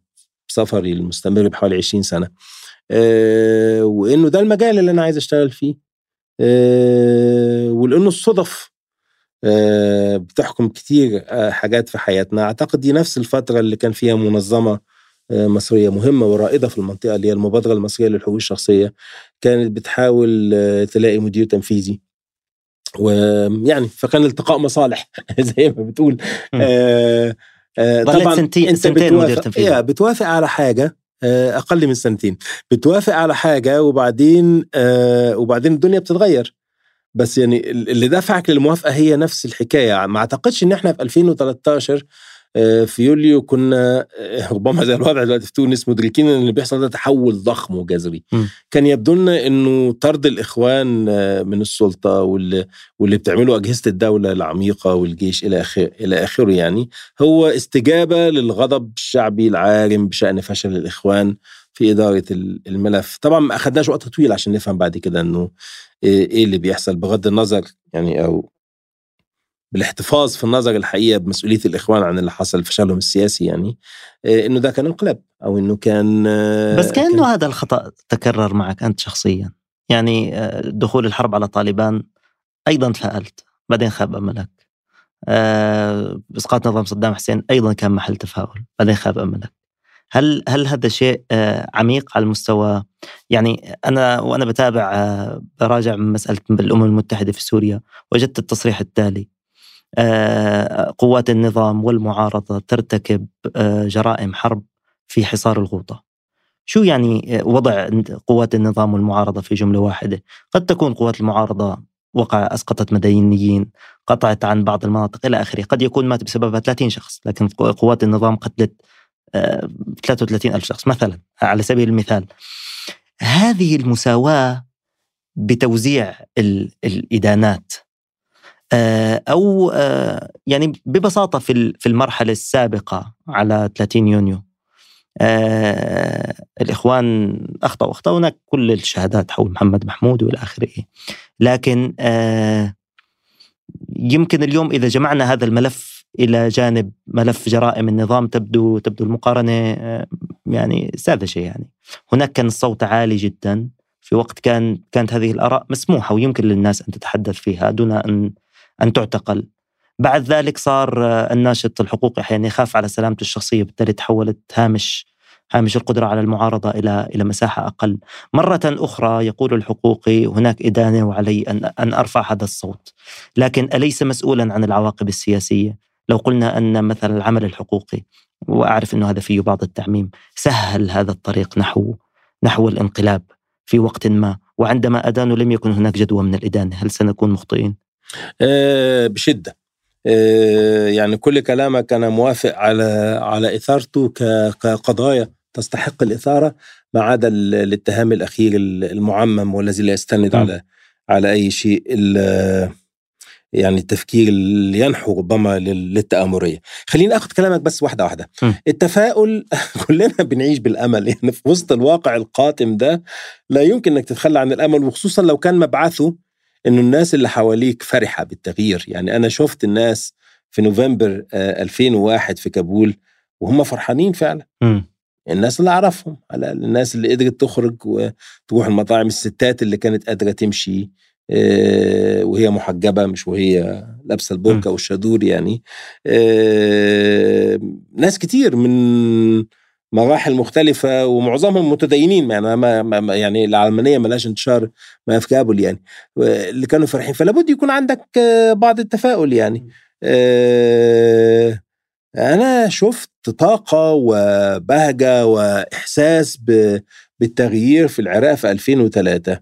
سفري المستمر بحوالي 20 سنة. أه وإنه ده المجال اللي أنا عايز أشتغل فيه. أه ولأنه الصدف أه بتحكم كتير آه، حاجات في حياتنا. أعتقد دي نفس الفترة اللي كان فيها منظمة آه، مصرية مهمة ورائدة في المنطقة اللي هي المبادرة المصرية للحقوق الشخصية. كانت بتحاول آه، تلاقي مدير تنفيذي. ويعني فكان التقاء مصالح زي ما بتقول. آه آه طبعا سنتين أنت سنتين بتوافق, مدير تنفيذي. بتوافق على حاجة آه، أقل من سنتين. بتوافق على حاجة وبعدين آه، وبعدين الدنيا بتتغير. بس يعني اللي دفعك للموافقة هي نفس الحكاية. ما أعتقدش إن إحنا في 2013 آه، في يوليو كنا آه، ربما زي الوضع دلوقتي في تونس مدركين إن اللي بيحصل ده تحول ضخم وجذري. كان يبدو لنا إنه طرد الإخوان آه، من السلطة واللي واللي بتعمله أجهزة الدولة العميقة والجيش إلى اخره إلى آخره يعني هو استجابة للغضب الشعبي العارم بشأن فشل الإخوان في إدارة الملف. طبعا ما اخذناش وقت طويل عشان نفهم بعد كده إنه إيه اللي بيحصل بغض النظر يعني أو بالاحتفاظ في النظر الحقيقة بمسؤولية الإخوان عن اللي حصل فشلهم السياسي يعني آه، إنه ده كان انقلاب أو إنه كان آه، بس كأنه كان هذا الخطأ تكرر معك أنت شخصيا. يعني آه، دخول الحرب على طالبان أيضا تفائلت بعدين خاب أملك. إسقاط نظام صدام حسين أيضا كان محل تفاؤل بعدين خاب أملك. هل هل هذا شيء عميق على المستوى؟ يعني أنا وأنا بتابع براجع مسألة الأمم المتحدة في سوريا وجدت التصريح التالي. قوات النظام والمعارضة ترتكب آه، جرائم حرب في حصار الغوطة. شو يعني آه، وضع قوات النظام والمعارضة في جملة واحدة؟ قد تكون قوات المعارضة وقع أسقطت مدنيين قطعت عن بعض المناطق إلى آخره. قد يكون مات بسببها 30 شخص لكن قوات النظام قتلت 33 ألف شخص مثلا على سبيل المثال. هذه المساواة بتوزيع الإدانات آه، أو آه، يعني ببساطة في في المرحلة السابقة على 30 يونيو. آه، الإخوان أخطأوا أخطأوا هناك كل الشهادات حول محمد محمود وإلى آخره. لكن يمكن اليوم إذا جمعنا هذا الملف إلى جانب ملف جرائم النظام تبدو تبدو المقارنة يعني ساذجة يعني. هناك كان الصوت عالي جدا. في وقت كان كانت هذه الآراء مسموحة ويمكن للناس أن تتحدث فيها دون أن أن تعتقل بعد ذلك صار الناشط الحقوقي أحيانا يخاف على سلامته الشخصية بالتالي تحولت هامش هامش القدرة على المعارضة إلى إلى مساحة أقل. مرة أخرى يقول الحقوقي هناك إدانة وعلي أن أن أرفع هذا الصوت. لكن أليس مسؤولا عن العواقب السياسية؟ لو قلنا أن مثلا العمل الحقوقي وأعرف أنه هذا فيه بعض التعميم سهل هذا الطريق نحو نحو الانقلاب في وقت ما وعندما أدانوا لم يكن هناك جدوى من الإدانة هل سنكون مخطئين؟ آه، بشدة آه، يعني كل كلامك أنا موافق على على إثارته كقضايا تستحق الإثارة ما عدا الاتهام الأخير المعمم والذي لا يستند م. على على أي شيء يعني التفكير اللي ينحو ربما للتآمرية خليني أخذ كلامك بس واحدة واحدة م. التفاؤل كلنا بنعيش بالأمل يعني في وسط الواقع القاتم ده لا يمكن أنك تتخلى عن الأمل وخصوصا لو كان مبعثه إنه الناس اللي حواليك فرحة بالتغيير. يعني أنا شفت الناس في نوفمبر 2001 آه، في كابول وهم فرحانين فعلا. م. الناس اللي أعرفهم على الناس اللي قدرت تخرج وتروح المطاعم الستات اللي كانت قادرة تمشي آه، وهي محجبة مش وهي لابسة البركة والشادور يعني. آه، ناس كتير من مراحل مختلفة ومعظمهم متدينين يعني ما, ما يعني العلمانية ملاش انتشار ما في كابل يعني. اللي كانوا فرحين فلا بد يكون عندك بعض التفاؤل يعني. آه، أنا شفت طاقة وبهجة وإحساس بالتغيير في العراق في 2003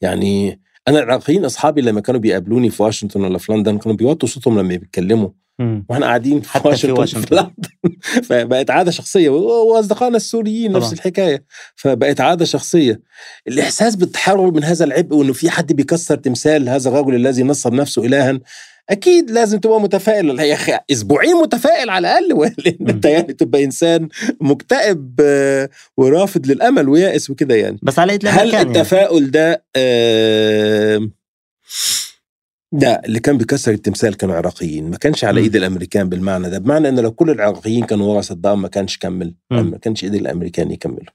يعني أنا العراقيين أصحابي لما كانوا بيقابلوني في واشنطن ولا في لندن كانوا بيوطوا صوتهم لما بيتكلموا. وإحنا قاعدين في حتى واشنطن, في واشنطن. فبقت عادة شخصية. وأصدقائنا السوريين طبعا. نفس الحكاية. فبقت عادة شخصية. الإحساس بالتحرر من هذا العبء وإنه في حد بيكسر تمثال هذا الرجل الذي نصب نفسه الها أكيد لازم تبقى متفائل. يا أخي أسبوعين متفائل على الأقل. لأن أنت يعني تبقى إنسان مكتئب آه، ورافض للأمل ويائس وكده يعني. بس على هل يعني. التفاؤل ده آه لا اللي كان بيكسر التمثال كانوا عراقيين ما كانش على إيد الأمريكان بالمعنى ده بمعنى إنه لو كل العراقيين كانوا ورا صدام ما كانش كمل ما كانش إيد الأمريكان يكملوا.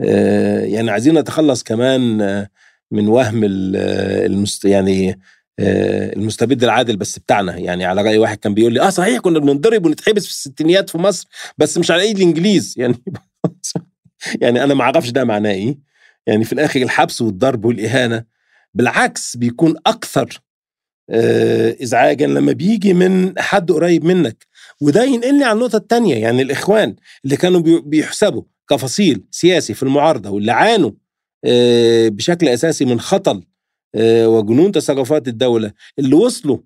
آه يعني عايزين نتخلص كمان آه، من وهم المست يعني آه المستبد العادل بس بتاعنا. يعني على رأي واحد كان بيقول لي آه صحيح كنا بننضرب ونتحبس في الستينيات في مصر بس مش على إيد الإنجليز. يعني يعني أنا ما أعرفش ده معناه إيه. يعني في الآخر الحبس والضرب والإهانة بالعكس بيكون أكثر آه، ازعاجا لما بيجي من حد قريب منك. وده ينقلني على النقطة الثانية يعني الإخوان اللي كانوا بيحسبوا كفصيل سياسي في المعارضة واللي عانوا آه، بشكل أساسي من خطل آه، وجنون تصرفات الدولة اللي وصلوا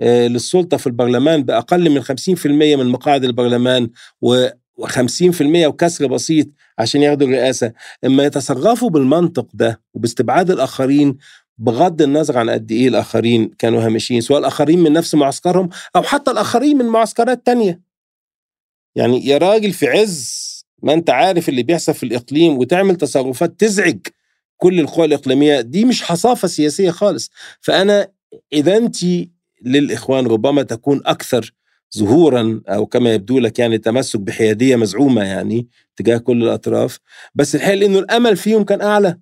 آه، للسلطة في البرلمان بأقل من 50% من مقاعد البرلمان و50% وكسر بسيط عشان ياخدوا الرئاسة. أما يتصرفوا بالمنطق ده وباستبعاد الآخرين بغض النظر عن قد إيه الآخرين كانوا هامشين سواء الآخرين من نفس معسكرهم أو حتى الآخرين من معسكرات تانية. يعني يا راجل في عز ما أنت عارف اللي بيحصل في الإقليم وتعمل تصرفات تزعج كل القوى الإقليمية دي مش حصافة سياسية خالص. فأنا إذا أنت للإخوان ربما تكون أكثر ظهورا أو كما يبدو لك يعني تمسك بحيادية مزعومة يعني تجاه كل الأطراف بس الحقيقة إنه الأمل فيهم كان أعلى.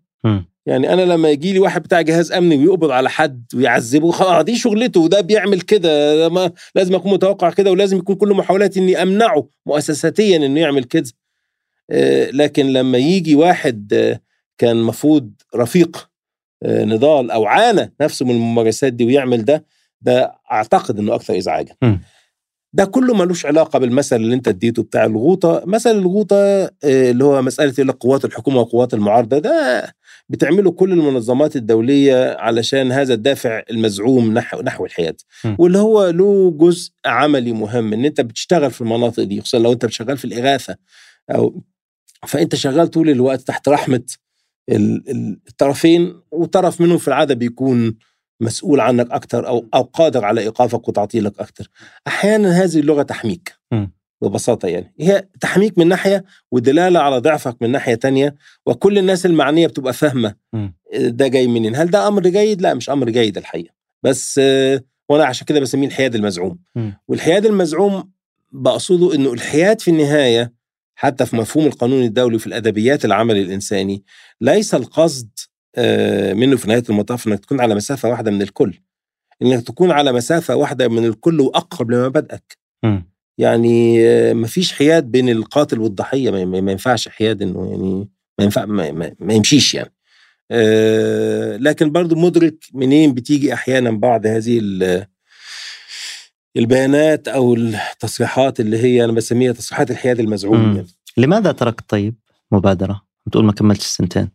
يعني أنا لما يجي لي واحد بتاع جهاز أمني ويقبض على حد ويعذبه خلاص دي شغلته وده بيعمل كده ما لازم أكون متوقع كده ولازم يكون كل محاولاتي إني أمنعه مؤسساتيا إنه يعمل كده. آه، لكن لما يجي واحد آه، كان مفروض رفيق آه، نضال أو عانى نفسه من الممارسات دي ويعمل ده ده أعتقد إنه أكثر ازعاجا. ده كله ملوش علاقة بالمثل اللي أنت اديته بتاع الغوطة. مثل الغوطة اللي هو مسألة يقول قوات الحكومة وقوات المعارضة ده بتعمله كل المنظمات الدولية علشان هذا الدافع المزعوم نحو نحو الحياة واللي هو له جزء عملي مهم إن أنت بتشتغل في المناطق دي خصوصا لو أنت بتشتغل في الإغاثة أو فأنت شغال طول الوقت تحت رحمة الطرفين وطرف منهم في العادة بيكون مسؤول عنك أكثر أو أو قادر على إيقافك وتعطيلك أكثر أحيانا هذه اللغة تحميك. ببساطة يعني. هي تحميك من ناحية ودلالة على ضعفك من ناحية تانية وكل الناس المعنية بتبقى فاهمة. ده جاي منين؟ هل ده أمر جيد؟ لا مش أمر جيد الحقيقة. بس وأنا عشان كده بسميه الحياد المزعوم. والحياد المزعوم بقصده إنه الحياد في النهاية حتى في مفهوم القانون الدولي في الأدبيات العمل الإنساني ليس القصد آه، منه في نهاية المطاف إنك تكون على مسافة واحدة من الكل. إنك تكون على مسافة واحدة من الكل وأقرب لمبادئك يعني آه، ما فيش حياد بين القاتل والضحية ما ينفعش حياد إنه يعني ما ينفع ما, ما, ما يمشيش يعني. لكن برضو مدرك منين بتيجي أحيانا بعض هذه البيانات أو التصريحات اللي هي أنا بسميها تصريحات الحياد المزعوم يعني. لماذا تركت طيب مبادرة؟ بتقول ما كملتش سنتين.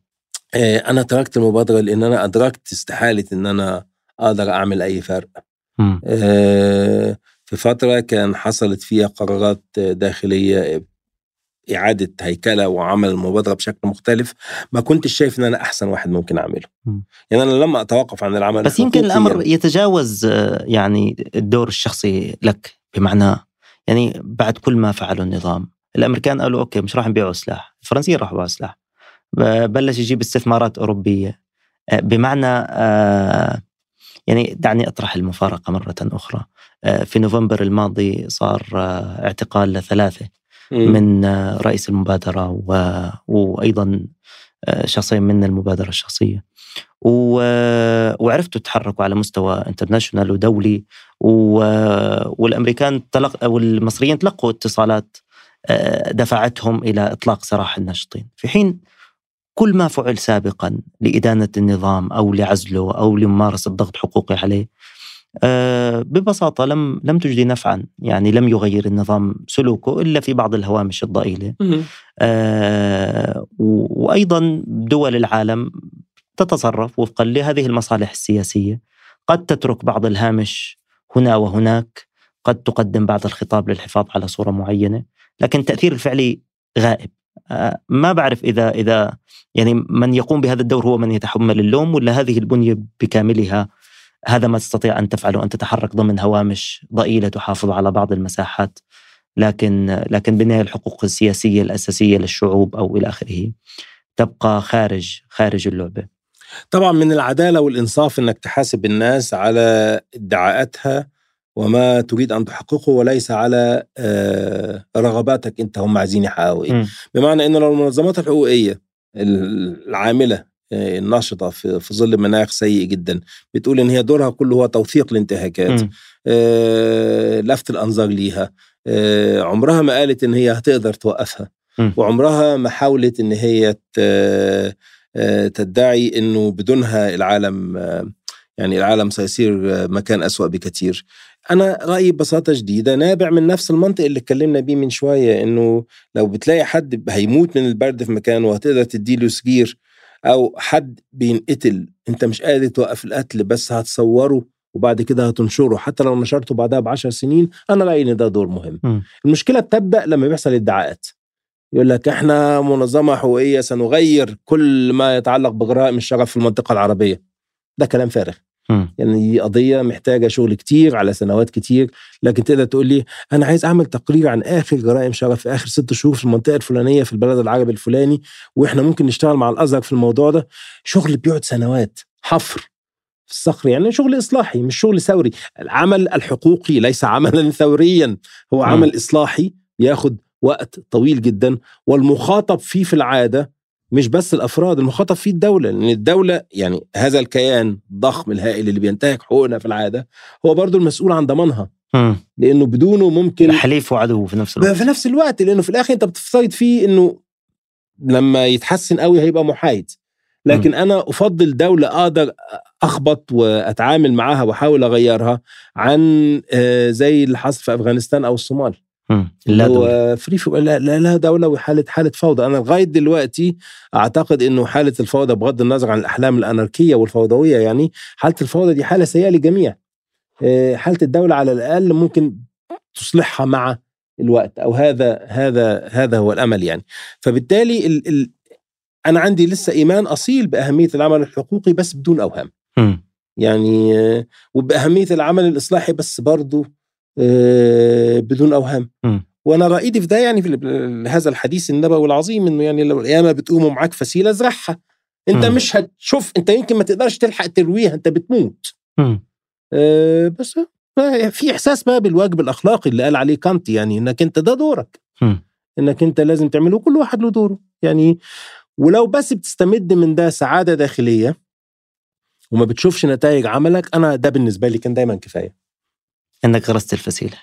آه أنا تركت المبادرة لأن أنا أدركت استحالة إن أنا أقدر أعمل أي فرق. آه في فترة كان حصلت فيها قرارات داخلية إعادة هيكلة وعمل المبادرة بشكل مختلف ما كنتش شايف إن أنا أحسن واحد ممكن أعمله. م. يعني أنا لما أتوقف عن العمل بس يمكن الأمر يعني يتجاوز يعني الدور الشخصي لك بمعنى يعني بعد كل ما فعله النظام. الأمريكان قالوا أوكي مش راح نبيعوا سلاح الفرنسيين راحوا يبيعوا سلاح. بلش يجيب استثمارات أوروبية. آه، بمعنى آه، يعني دعني أطرح المفارقة مرة أخرى. في نوفمبر الماضي صار اعتقال لثلاثة من رئيس المبادرة و... وأيضا آه، شخصين من المبادرة الشخصية. و... وعرفتوا تتحركوا على مستوى انترناشونال ودولي. و... والأمريكان تلق... والمصريين تلقوا اتصالات آه، دفعتهم إلى إطلاق سراح الناشطين. في حين كل ما فعل سابقا لإدانة النظام أو لعزله أو لممارسة ضغط حقوقي عليه آه، ببساطة لم لم تجدي نفعا يعني لم يغير النظام سلوكه إلا في بعض الهوامش الضئيلة. آه، وأيضا دول العالم تتصرف وفقا لهذه المصالح السياسية. قد تترك بعض الهامش هنا وهناك قد تقدم بعض الخطاب للحفاظ على صورة معينة لكن التأثير الفعلي غائب. آه، ما بعرف إذا إذا يعني من يقوم بهذا الدور هو من يتحمل اللوم ولا هذه البنية بكاملها هذا ما تستطيع أن تفعله أن تتحرك ضمن هوامش ضئيلة تحافظ على بعض المساحات لكن لكن بالنهاية الحقوق السياسية الأساسية للشعوب أو إلى آخره. تبقى خارج خارج اللعبة. طبعا من العدالة والإنصاف أنك تحاسب الناس على ادعاءاتها وما تريد أن تحققه وليس على آه، رغباتك أنت هم عايزين يحققوا إيه. بمعنى أن لو المنظمات الحقوقية العاملة آه، الناشطه في, في ظل مناخ سيء جدا. بتقول إن هي دورها كله هو توثيق الانتهاكات آه لفت الأنظار ليها. آه عمرها ما قالت إن هي هتقدر توقفها. م. وعمرها ما حاولت إن هي تدعي إنه بدونها العالم يعني العالم سيصير مكان أسوأ بكثير. أنا رأيي ببساطة شديده نابع من نفس المنطق اللي اتكلمنا بيه من شوية إنه لو بتلاقي حد هيموت من البرد في مكانه وهتقدر تديله سجير أو حد بينقتل. أنت مش قادر توقف القتل بس هتصوره وبعد كده هتنشره. حتى لو نشرته بعدها بعشر سنين أنا رأيي إن ده دور مهم. م. المشكلة بتبدأ لما بيحصل ادعاءات. يقول لك إحنا منظمة حقوقية سنغير كل ما يتعلق بجرائم الشغف في المنطقة العربية. ده كلام فارغ. يعني قضية محتاجة شغل كتير على سنوات كتير لكن تقدر تقول لي أنا عايز أعمل تقرير عن آخر جرائم شغف في آخر ست شهور في المنطقة الفلانية في البلد العربي الفلاني وإحنا ممكن نشتغل مع الأزرق في الموضوع ده. شغل بيقعد سنوات حفر في الصخر يعني شغل إصلاحي مش شغل ثوري. العمل الحقوقي ليس عملا ثوريا هو عمل إصلاحي ياخد وقت طويل جدا والمخاطب فيه في العادة مش بس الأفراد المخاطب فيه الدولة لأن الدولة يعني هذا الكيان الضخم الهائل اللي بينتهك حقوقنا في العادة هو برضه المسؤول عن ضمانها م. لأنه بدونه ممكن حليف وعدو في نفس الوقت في نفس الوقت لأنه في الآخر أنت بتفترض فيه إنه لما يتحسن قوي هيبقى محايد لكن أنا أفضل دولة أقدر أخبط وأتعامل معاها وأحاول أغيرها عن آه، زي اللي حصل في أفغانستان أو الصومال م. لا دولة. فري في لا, لا لا دولة وحاله حالة فوضى. أنا لغاية دلوقتي أعتقد إنه حالة الفوضى بغض النظر عن الأحلام الأناركية والفوضوية يعني حالة الفوضى دي حالة سيئة للجميع. آه، حالة الدولة على الأقل ممكن تصلحها مع الوقت أو هذا هذا هذا هو الأمل يعني. فبالتالي ال ال أنا عندي لسه إيمان أصيل بأهمية العمل الحقوقي بس بدون أوهام. م. يعني آه، وبأهمية العمل الإصلاحي بس برضه بدون أوهام م. وأنا رايدي في ده يعني في هذا الحديث النبوي العظيم إنه يعني لو القيامة بتقوم ومعاك فسيلة ازرعها أنت. مش هتشوف أنت يمكن ما تقدرش تلحق ترويها أنت بتموت م. أه بس آه، في إحساس بقى بالواجب الأخلاقي اللي قال عليه كانت يعني إنك أنت ده دورك م. إنك أنت لازم تعمله كل واحد له دوره يعني ولو بس بتستمد من ده سعادة داخلية وما بتشوفش نتائج عملك أنا ده بالنسبة لي كان دايما كفاية إنك غرست الفسيلة.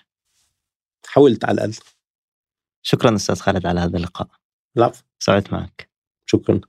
حاولت على الأقل. شكرا أستاذ خالد على هذا اللقاء. العفو سعدت معك. شكرا.